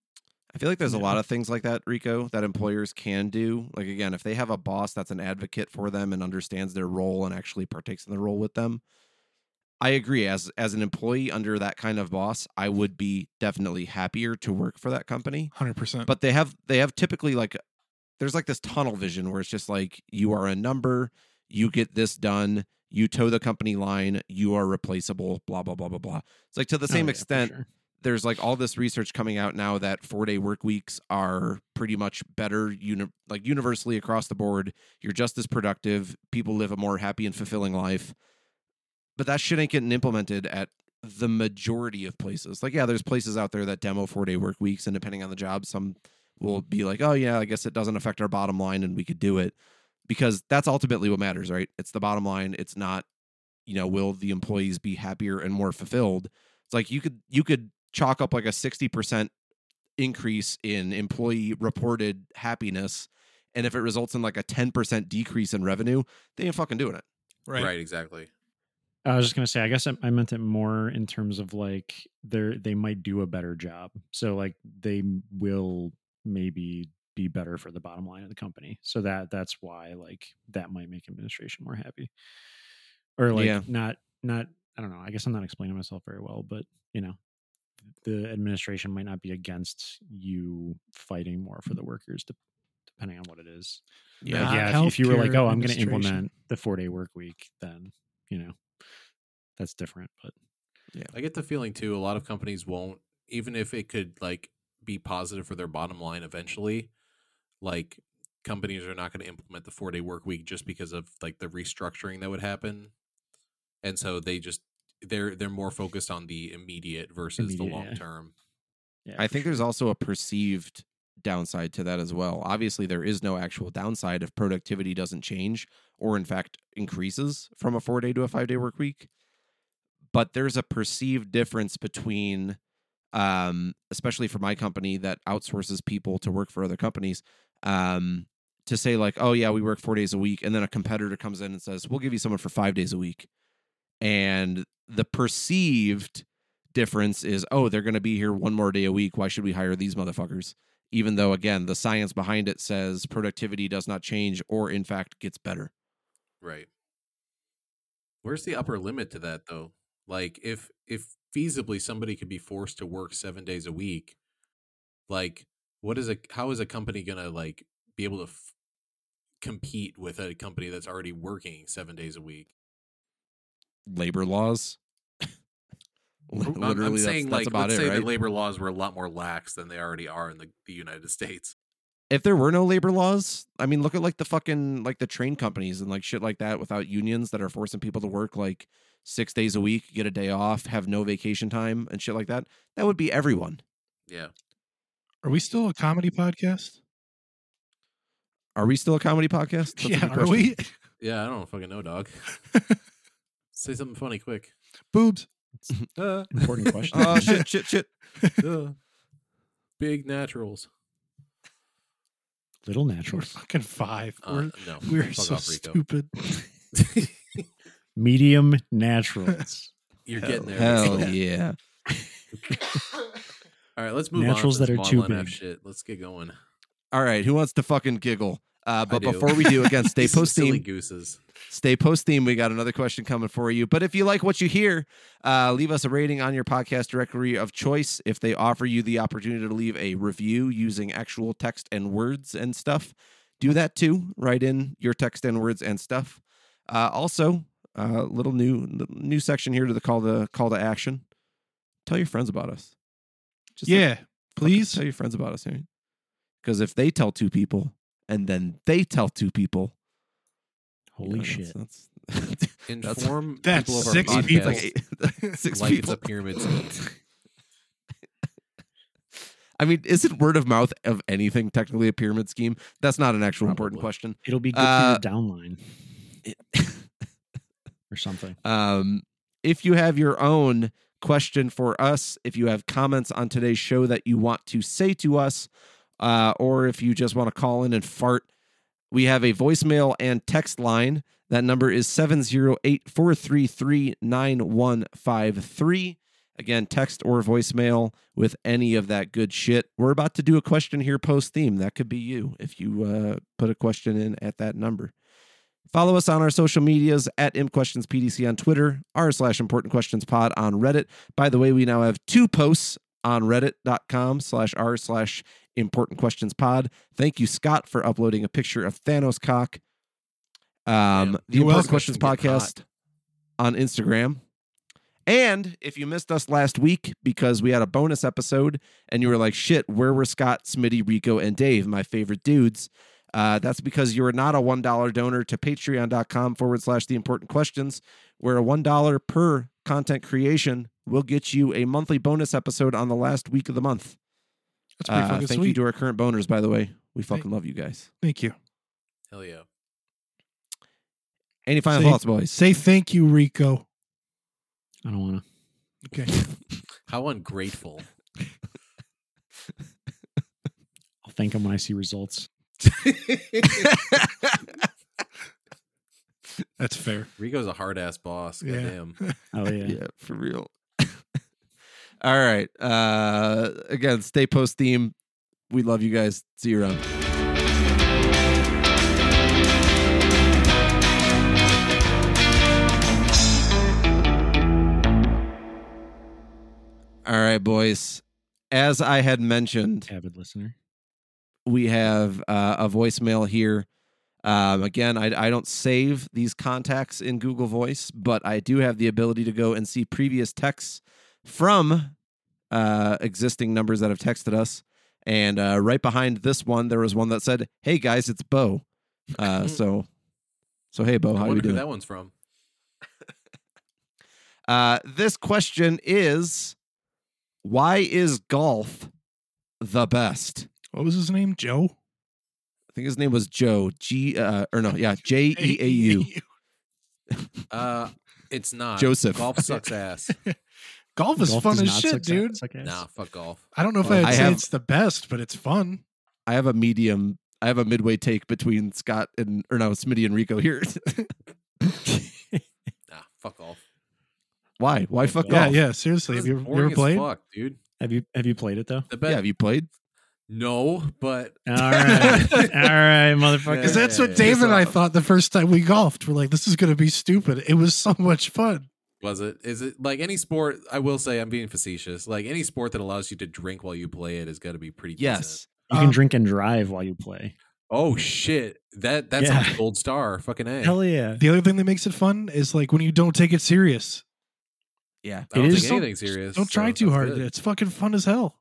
I feel like there's a lot of things like that, Rico, that employers can do. Like again, if they have a boss that's an advocate for them and understands their role and actually partakes in the role with them, I agree. As as an employee under that kind of boss, I would be definitely happier to work for that company. Hundred percent. But they have they have typically like there's like this tunnel vision where it's just like you are a number, you get this done, you toe the company line, you are replaceable, blah blah blah blah blah. It's like to the Oh, same yeah, extent sure. there's like all this research coming out now that four day work weeks are pretty much better uni- like universally across the board you're just as productive people live a more happy and fulfilling life but that shit ain't getting implemented at the majority of places. Like yeah there's places out there that demo four day work weeks and depending on the job some will be like oh yeah i guess it doesn't affect our bottom line and we could do it. Because that's ultimately what matters right? It's the bottom line. It's not you know will the employees be happier and more fulfilled? It's like you could you could chalk up like a 60% increase in employee reported happiness and if it results in like a 10% decrease in revenue they ain't fucking doing it. Right, Right. exactly I was just gonna say, I guess I, I meant it more in terms of like they're they might do a better job. So like they will maybe be better for the bottom line of the company. So that that's why like that might make administration more happy. Or like Yeah. not not I don't know. I guess I'm not explaining myself very well, but you know, the administration might not be against you fighting more for the workers, de- depending on what it is. Like, yeah, if, if you were like, oh, I'm going to implement the four day work week, then you know that's different. But yeah, I get the feeling too. A lot of companies won't, even if it could like be positive for their bottom line eventually. Like companies are not going to implement the four day work week just because of like the restructuring that would happen, and so they just they're they're more focused on the immediate versus Immediate, the yeah. long term. Yeah, I think sure. there's also a perceived downside to that as well. Obviously, there is no actual downside if productivity doesn't change or, in fact, increases from a four day to a five day work week. But there's a perceived difference between, um, especially for my company that outsources people to work for other companies, um, to say, like, oh, yeah, we work four days a week. And then a competitor comes in and says, we'll give you someone for five days a week. And the perceived difference is oh they're going to be here one more day a week why should we hire these motherfuckers even though again the science behind it says productivity does not change or in fact gets better Right. Where's the upper limit to that though? Like if if feasibly somebody could be forced to work 7 days a week, like what is a how is a company going to like be able to f- compete with a company that's already working 7 days a week? labor laws I'm- literally I'm, that's, saying that's like about let's it say right the labor laws were a lot more lax than they already are in the, the United States. If there were no labor laws i mean look at like the fucking like the train companies and like shit like that without unions that are forcing people to work like six days a week get a day off have no vacation time and shit like that that would be everyone Yeah. Are we still a comedy podcast? are we still a comedy podcast That's yeah, are question. we? Yeah, I don't fucking know, dog. Say something funny quick. Boobs. Uh, important question. oh shit shit shit uh, big naturals. Little We're fucking five. Uh, we're no, we're so off, stupid. medium naturals, You're hell, getting there. hell Rico. yeah All right, let's move Naturals on. to that are too Model big. Shit. Let's get going. All right, who wants to fucking giggle? Uh, but before we do, again, stay posting. some silly gooses. Stay post theme. We got another question coming for you. But if you like what you hear, uh, leave us a rating on your podcast directory of choice. If they offer you the opportunity to leave a review using actual text and words and stuff, do that too. Write in your text and words and stuff. Uh, also, uh, little new new section here to the call to call to action. Tell your friends about us. Just yeah, fucking please. tell your friends about us. Because if they tell two people and then they tell two people, holy know, shit! That's, that's Inform That's people of our six podcast people. like six like people. it's a pyramid scheme. I mean, isn't word of mouth of anything technically a pyramid scheme? That's not an actual important question. It'll be good Uh, for your downline or something. Um, if you have your own question for us, if you have comments on today's show that you want to say to us, uh, or if you just want to call in and fart, we have a voicemail and text line. That number is 708 433 9153. Again, text or voicemail with any of that good shit. We're about to do a question here post theme. That could be you if you uh, put a question in at that number. Follow us on our social medias at ImpQuestionsPDC on Twitter, r slash Important Questions Pod on Reddit. By the way, we now have two posts on reddit.com slash r slash Important Questions Pod. Thank you, Scott, for uploading a picture of Thanos cock. Um, Yeah, the Important. Questions Podcast on Instagram. And if you missed us last week because we had a bonus episode and you were like, shit, where were Scott, Smitty, Rico, and Dave, my favorite dudes? Uh, that's because you are not a $1 donor to patreon.com forward slash the important questions, where a $1 per content creation we'll get you a monthly bonus episode on the last week of the month. That's pretty Uh, fucking thank you to our current boners, by the way. We Thank- fucking love you guys. Thank you. Hell yeah. Any final Say- thoughts, boys? Say thank you, Rico. I don't want to. Okay. How ungrateful. I'll thank him when I see results. That's fair. Rico's a hard ass boss. Yeah. Goddamn. Oh yeah. yeah, for real. All right. Uh again, stay post theme. We love you guys. See you around. All right, boys. As I had mentioned, Avid listener. we have uh, a voicemail here. Um, again, I, I don't save these contacts in Google Voice, but I do have the ability to go and see previous texts from uh, existing numbers that have texted us. And uh, right behind this one, there was one that said, "Hey guys, it's Bo." Uh, so, so hey Bo, I how you wonder who doing? that one's from. Uh, this question is, why is golf the best? What was his name? Joe. I think his name was Joe G uh, or no, yeah, J E A U. Uh, it's not Joseph. Golf sucks ass. Golf is Golf fun does as not shit, suck- dude. suck ass. nah, fuck golf. I don't know if Well, I'd I say have- it's the best, but it's fun. I have a medium. I have a midway take between Scott and or no, Smitty and Rico here. Nah, fuck golf. why? Why fuck Yeah, golf? yeah. Seriously, have you, you boring ever as played? Fuck, dude. Have you have you played it though? The Yeah, bet. have you played? No, but All right, all right, motherfucker. Because that's what Yeah, Dave and I thought the first time we golfed. We're like, this is going to be stupid. It was so much fun. was it? Is it like any sport? I will say I'm being facetious. Like any sport that allows you to drink while you play it is going to be pretty. decent. Yes. You can Um, drink and drive while you play. Oh shit! That that's Yeah. a gold star. Fucking a. Hell yeah! The other thing that makes it fun is like when you don't take it serious. Yeah. I don't It take is- anything serious. Don't try so too hard. good. It's fucking fun as hell.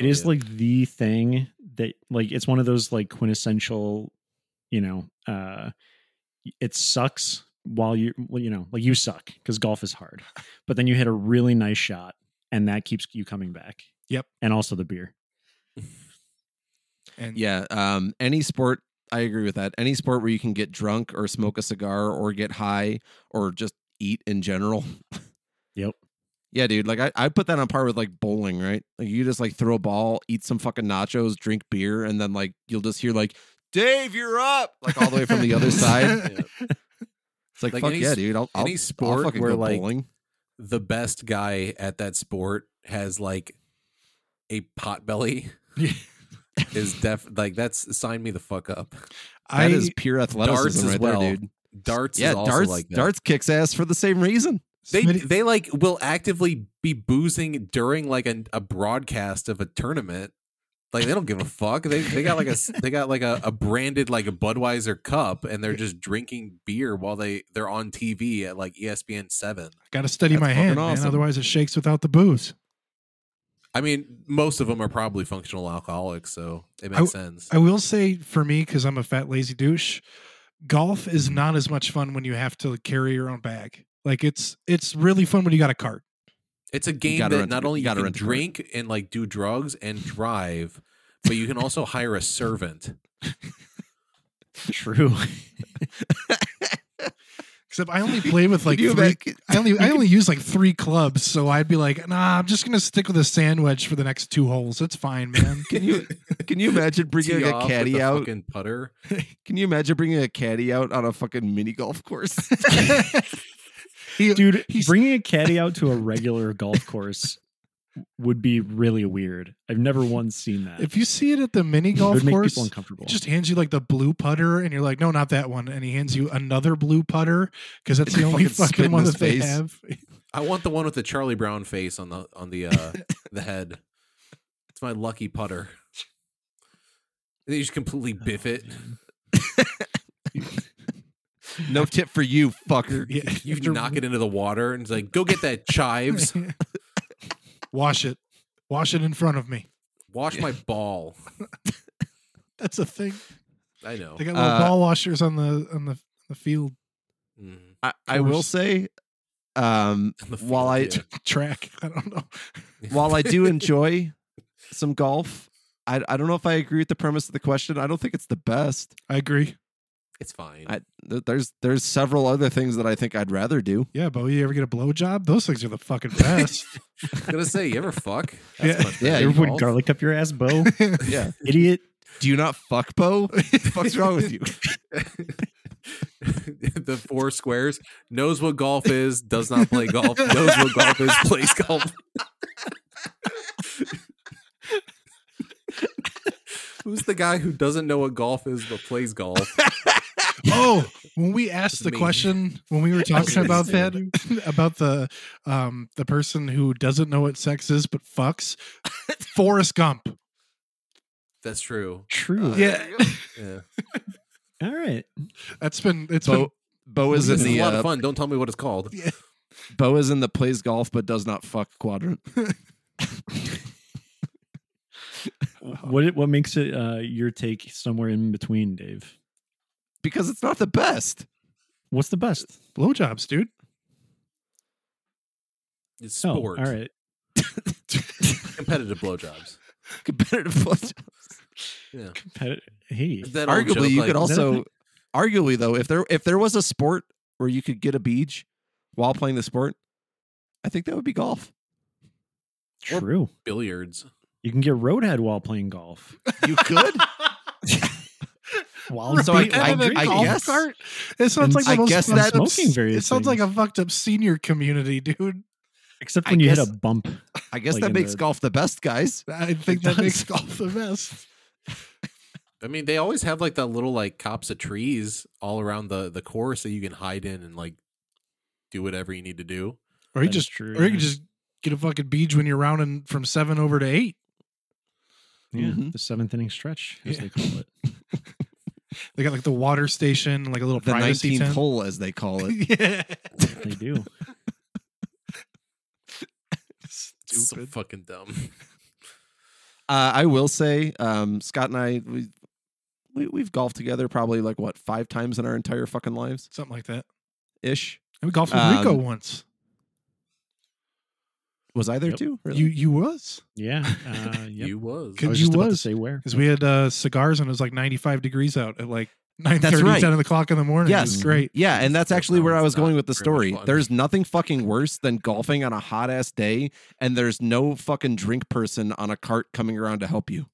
It is yeah. like the thing that like it's one of those like quintessential, you know, uh it sucks while you well, you know, like you suck because golf is hard. But then you hit a really nice shot and that keeps you coming back. Yep. And also the beer. And Yeah. Um, any sport, I agree with that. Any sport where you can get drunk or smoke a cigar or get high or just eat in general. Yeah, dude. Like I, I put that on par with like bowling, right? Like you just like throw a ball, eat some fucking nachos, drink beer, and then like you'll just hear like, Dave, you're up. Like all the way from the other side. Yeah. It's like, Like fuck any yeah, dude. I'll, I'll, any I'll sport where, like, bowling. the best guy at that sport has like a pot belly is def like that's sign me the fuck up. I, That is pure athleticism right well. there, dude. Darts Yeah, is also darts like that. darts kicks ass for the same reason. They Smitty- they like will actively be boozing during like a, a broadcast of a tournament. Like they don't give a fuck. They they got like a s- they got like a, a branded like a Budweiser cup and they're just drinking beer while they they're on TV at like ESPN seven. got to steady That's my hand, fucking man. Otherwise, it shakes without the booze. I mean, most of them are probably functional alcoholics, so it I makes sense. I will say for me, because I'm a fat lazy douche, golf is not as much fun when you have to carry your own bag. Like it's it's really fun when you got a cart. It's a game that rent- not only you, gotta can rent a drink and like do drugs and drive, but you can also hire a servant. True. Except I only play with like three. imagine- I only I only use like three clubs, so I'd be like, nah, I'm just gonna stick with a sandwich for the next two holes. It's fine, man. Can you can you imagine bringing like, a caddy out? fucking putter. Can you imagine bringing a caddy out on a fucking mini golf course? He- Dude, he's- bringing a caddy out to a regular golf course would be really weird. I've never once seen that. if you see it at the mini it golf would make course, people uncomfortable. he just hands you like the blue putter, and you're like, no, not that one. And he hands you another blue putter because that's the only Fucking fucking one his that they have. I want the one with the Charlie Brown face on the on the uh the head. It's my lucky putter. And then you just completely biff it. no tip for you, fucker. Yeah, You have to knock it into the water and it's like, go get that chives. Wash it. Wash it in front of me. Wash my ball. That's a thing. I know. They got little Uh, ball washers on the on the the field Mhm. I, I will course. say, um, The while I field, track. I don't know. while I do enjoy some golf, I I don't know if I agree with the premise of the question. I don't think it's the best. I agree. it's fine. I th- there's there's several other things that I think I'd rather do. Yeah, Bo, you ever get a blowjob? Those things are the fucking best. I was gonna say, you ever fuck? Yeah. That's much Yeah, You than would golf. garlic up your ass, Bo. Yeah. Idiot. Do you not fuck Bo? What's wrong with you? the four squares knows what golf is, does not play golf, knows what golf is, plays golf. Who's the guy who doesn't know what golf is but plays golf? oh, when we asked the me. question when we were talking about that about the um the person who doesn't know what sex is but fucks, Forrest Gump. That's true. True. Yeah, Yeah. All right. that's been it's been Bo Bo is in This is a the lot uh, of fun. Don't tell me what it's called. Yeah. Bo is in the plays golf but does not fuck quadrant. what what makes it uh, your take somewhere in between, Dave? Because it's not the best. What's the best? Blowjobs, dude. It's Oh, sport. all right. Competitive blowjobs. Competitive blowjobs. Yeah. Competitive. Hey, That Arguably, joke, you like, could is that also, arguably though, if there if there was a sport where you could get a beach while playing the sport, I think that would be golf. true. billiards. You can get roadhead while playing golf. You could. While So I- being- I- And then I golf guess- cart? It sounds like the I most guess fucked that- Smoking various It sounds like a fucked up senior community, dude. except I when you hit a bump. I guess Like that makes the- golf the best, guys. I think that makes golf the best. I mean, they always have like that little like copse of trees all around the the course that you can hide in and like do whatever you need to do. Or you That is just, true, or you can just get a fucking beach when you're rounding from seven over to eight. Yeah, Mhm. the seventh inning stretch, as Yeah. they call it. They got like the water station, like a little The privacy nineteenth tent. hole, as they call it. yeah. They do. It's so Stupid. fucking dumb. Uh, I will say, um, Scott and I, we, we we've golfed together probably like what five times in our entire fucking lives Something like that. ish. And we golfed with Rico Um, once. Was I there Yep. too? Really? You you was Yeah. Uh, yep. You was. I Could was you just about to was. say where. because we had uh, cigars and it was like 95 degrees out at like 9 That's 30, right. 10 o'clock in the morning. It Yes. was great. yeah, and that's That actually where I was going with the story. fun. There's nothing fucking worse than golfing on a hot ass day, and there's no fucking drink person on a cart coming around to help you.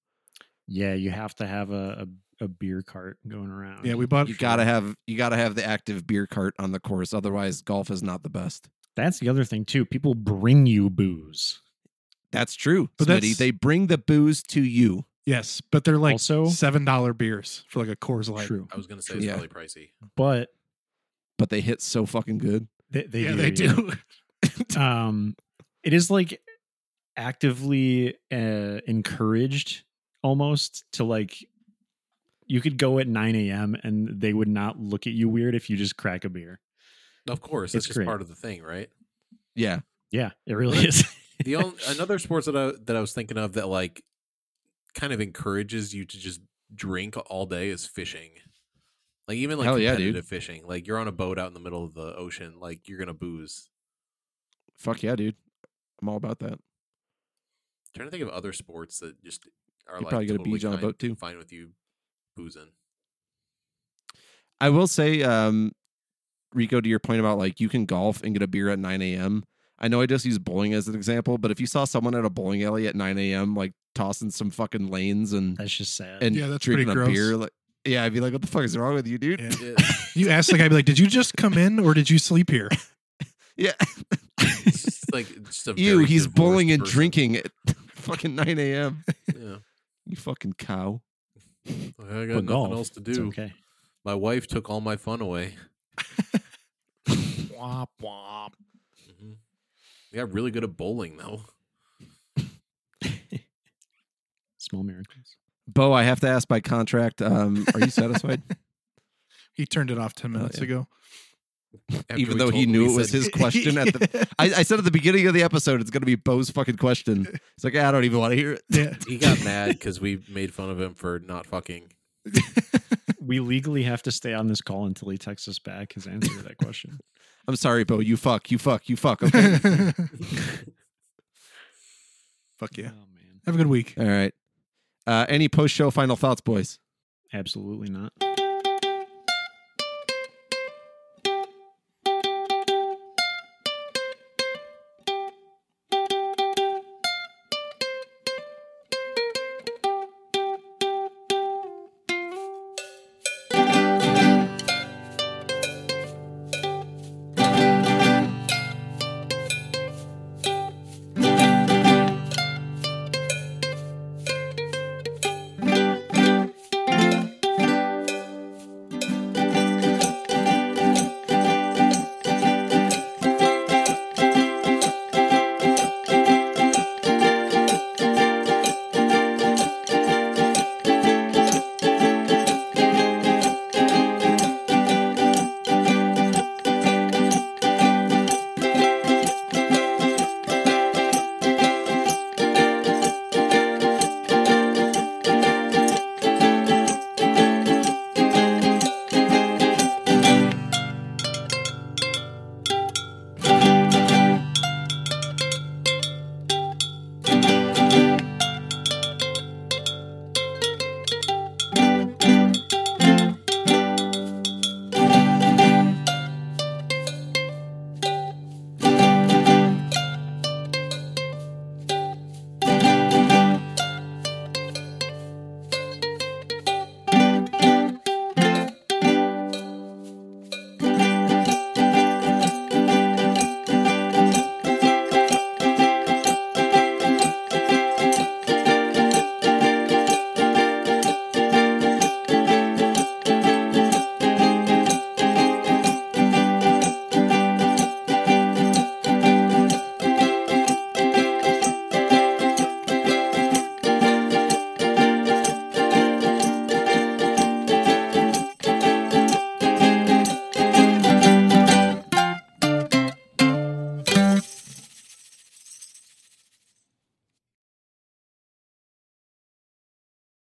Yeah, you have to have a, a, a beer cart going around. Yeah, we bought. You gotta have you gotta have the active beer cart on the course, otherwise golf is not the best. That's the other thing too. People bring you booze. That's true, But Smitty. that's- They bring the booze to you. Yes, but they're like Also- seven dollar beers for like a Coors Light. True, I was gonna say it's Yeah. probably pricey. but but they hit so fucking good. they, they yeah, do. they yeah. do. um it is like actively uh, encouraged almost to like you could go at 9 a.m and they would not look at you weird if you just crack a beer Of course, It's it's just part of the thing, right? Yeah. yeah it really is The only, another sports that I that I was thinking of that like kind of encourages you to just drink all day is fishing. Like even like Hell yeah, dude. fishing. Like you're on a boat out in the middle of the ocean, like you're gonna booze. Fuck yeah, dude. I'm all about that. trying to think of other sports that just are You'd like probably gonna totally beach on a fine- boat, too. Fine with you boozing. I will say, um, Rico, to your point about like you can golf and get a beer at 9 a.m. I know I just use bowling as an example, but if you saw someone at a bowling alley at 9 a.m. like tossing some fucking lanes and that's just sad and Yeah, that's pretty drinking a gross. beer, like yeah, I'd be like, what the fuck is wrong with you, dude? Yeah. Yeah, You ask the guy, be like, "Did you just come in or did you sleep here?" Yeah. it's just like just Ew, he's divorced bowling and person. drinking at fucking 9 a.m. Yeah, You fucking cow. I got but nothing golf else to it's do. okay My wife took all my fun away. womp womp. hmm I got really good at bowling though. small miracles Bo, I have to ask by contract, um, are you satisfied? He turned it off 10 minutes yeah. ago. After Even though he knew we it was his question at the I, I said at the beginning of the episode it's gonna be Bo's fucking question. It's like I don't even want to hear it. yeah. he got mad because we made fun of him for not fucking. We legally have to stay on this call until he texts us back his answer to that question I'm sorry, Bo. You fuck. You fuck. You fuck. Okay. Fuck yeah. oh man Have a good week. All right. Uh, any post show final thoughts, boys? absolutely not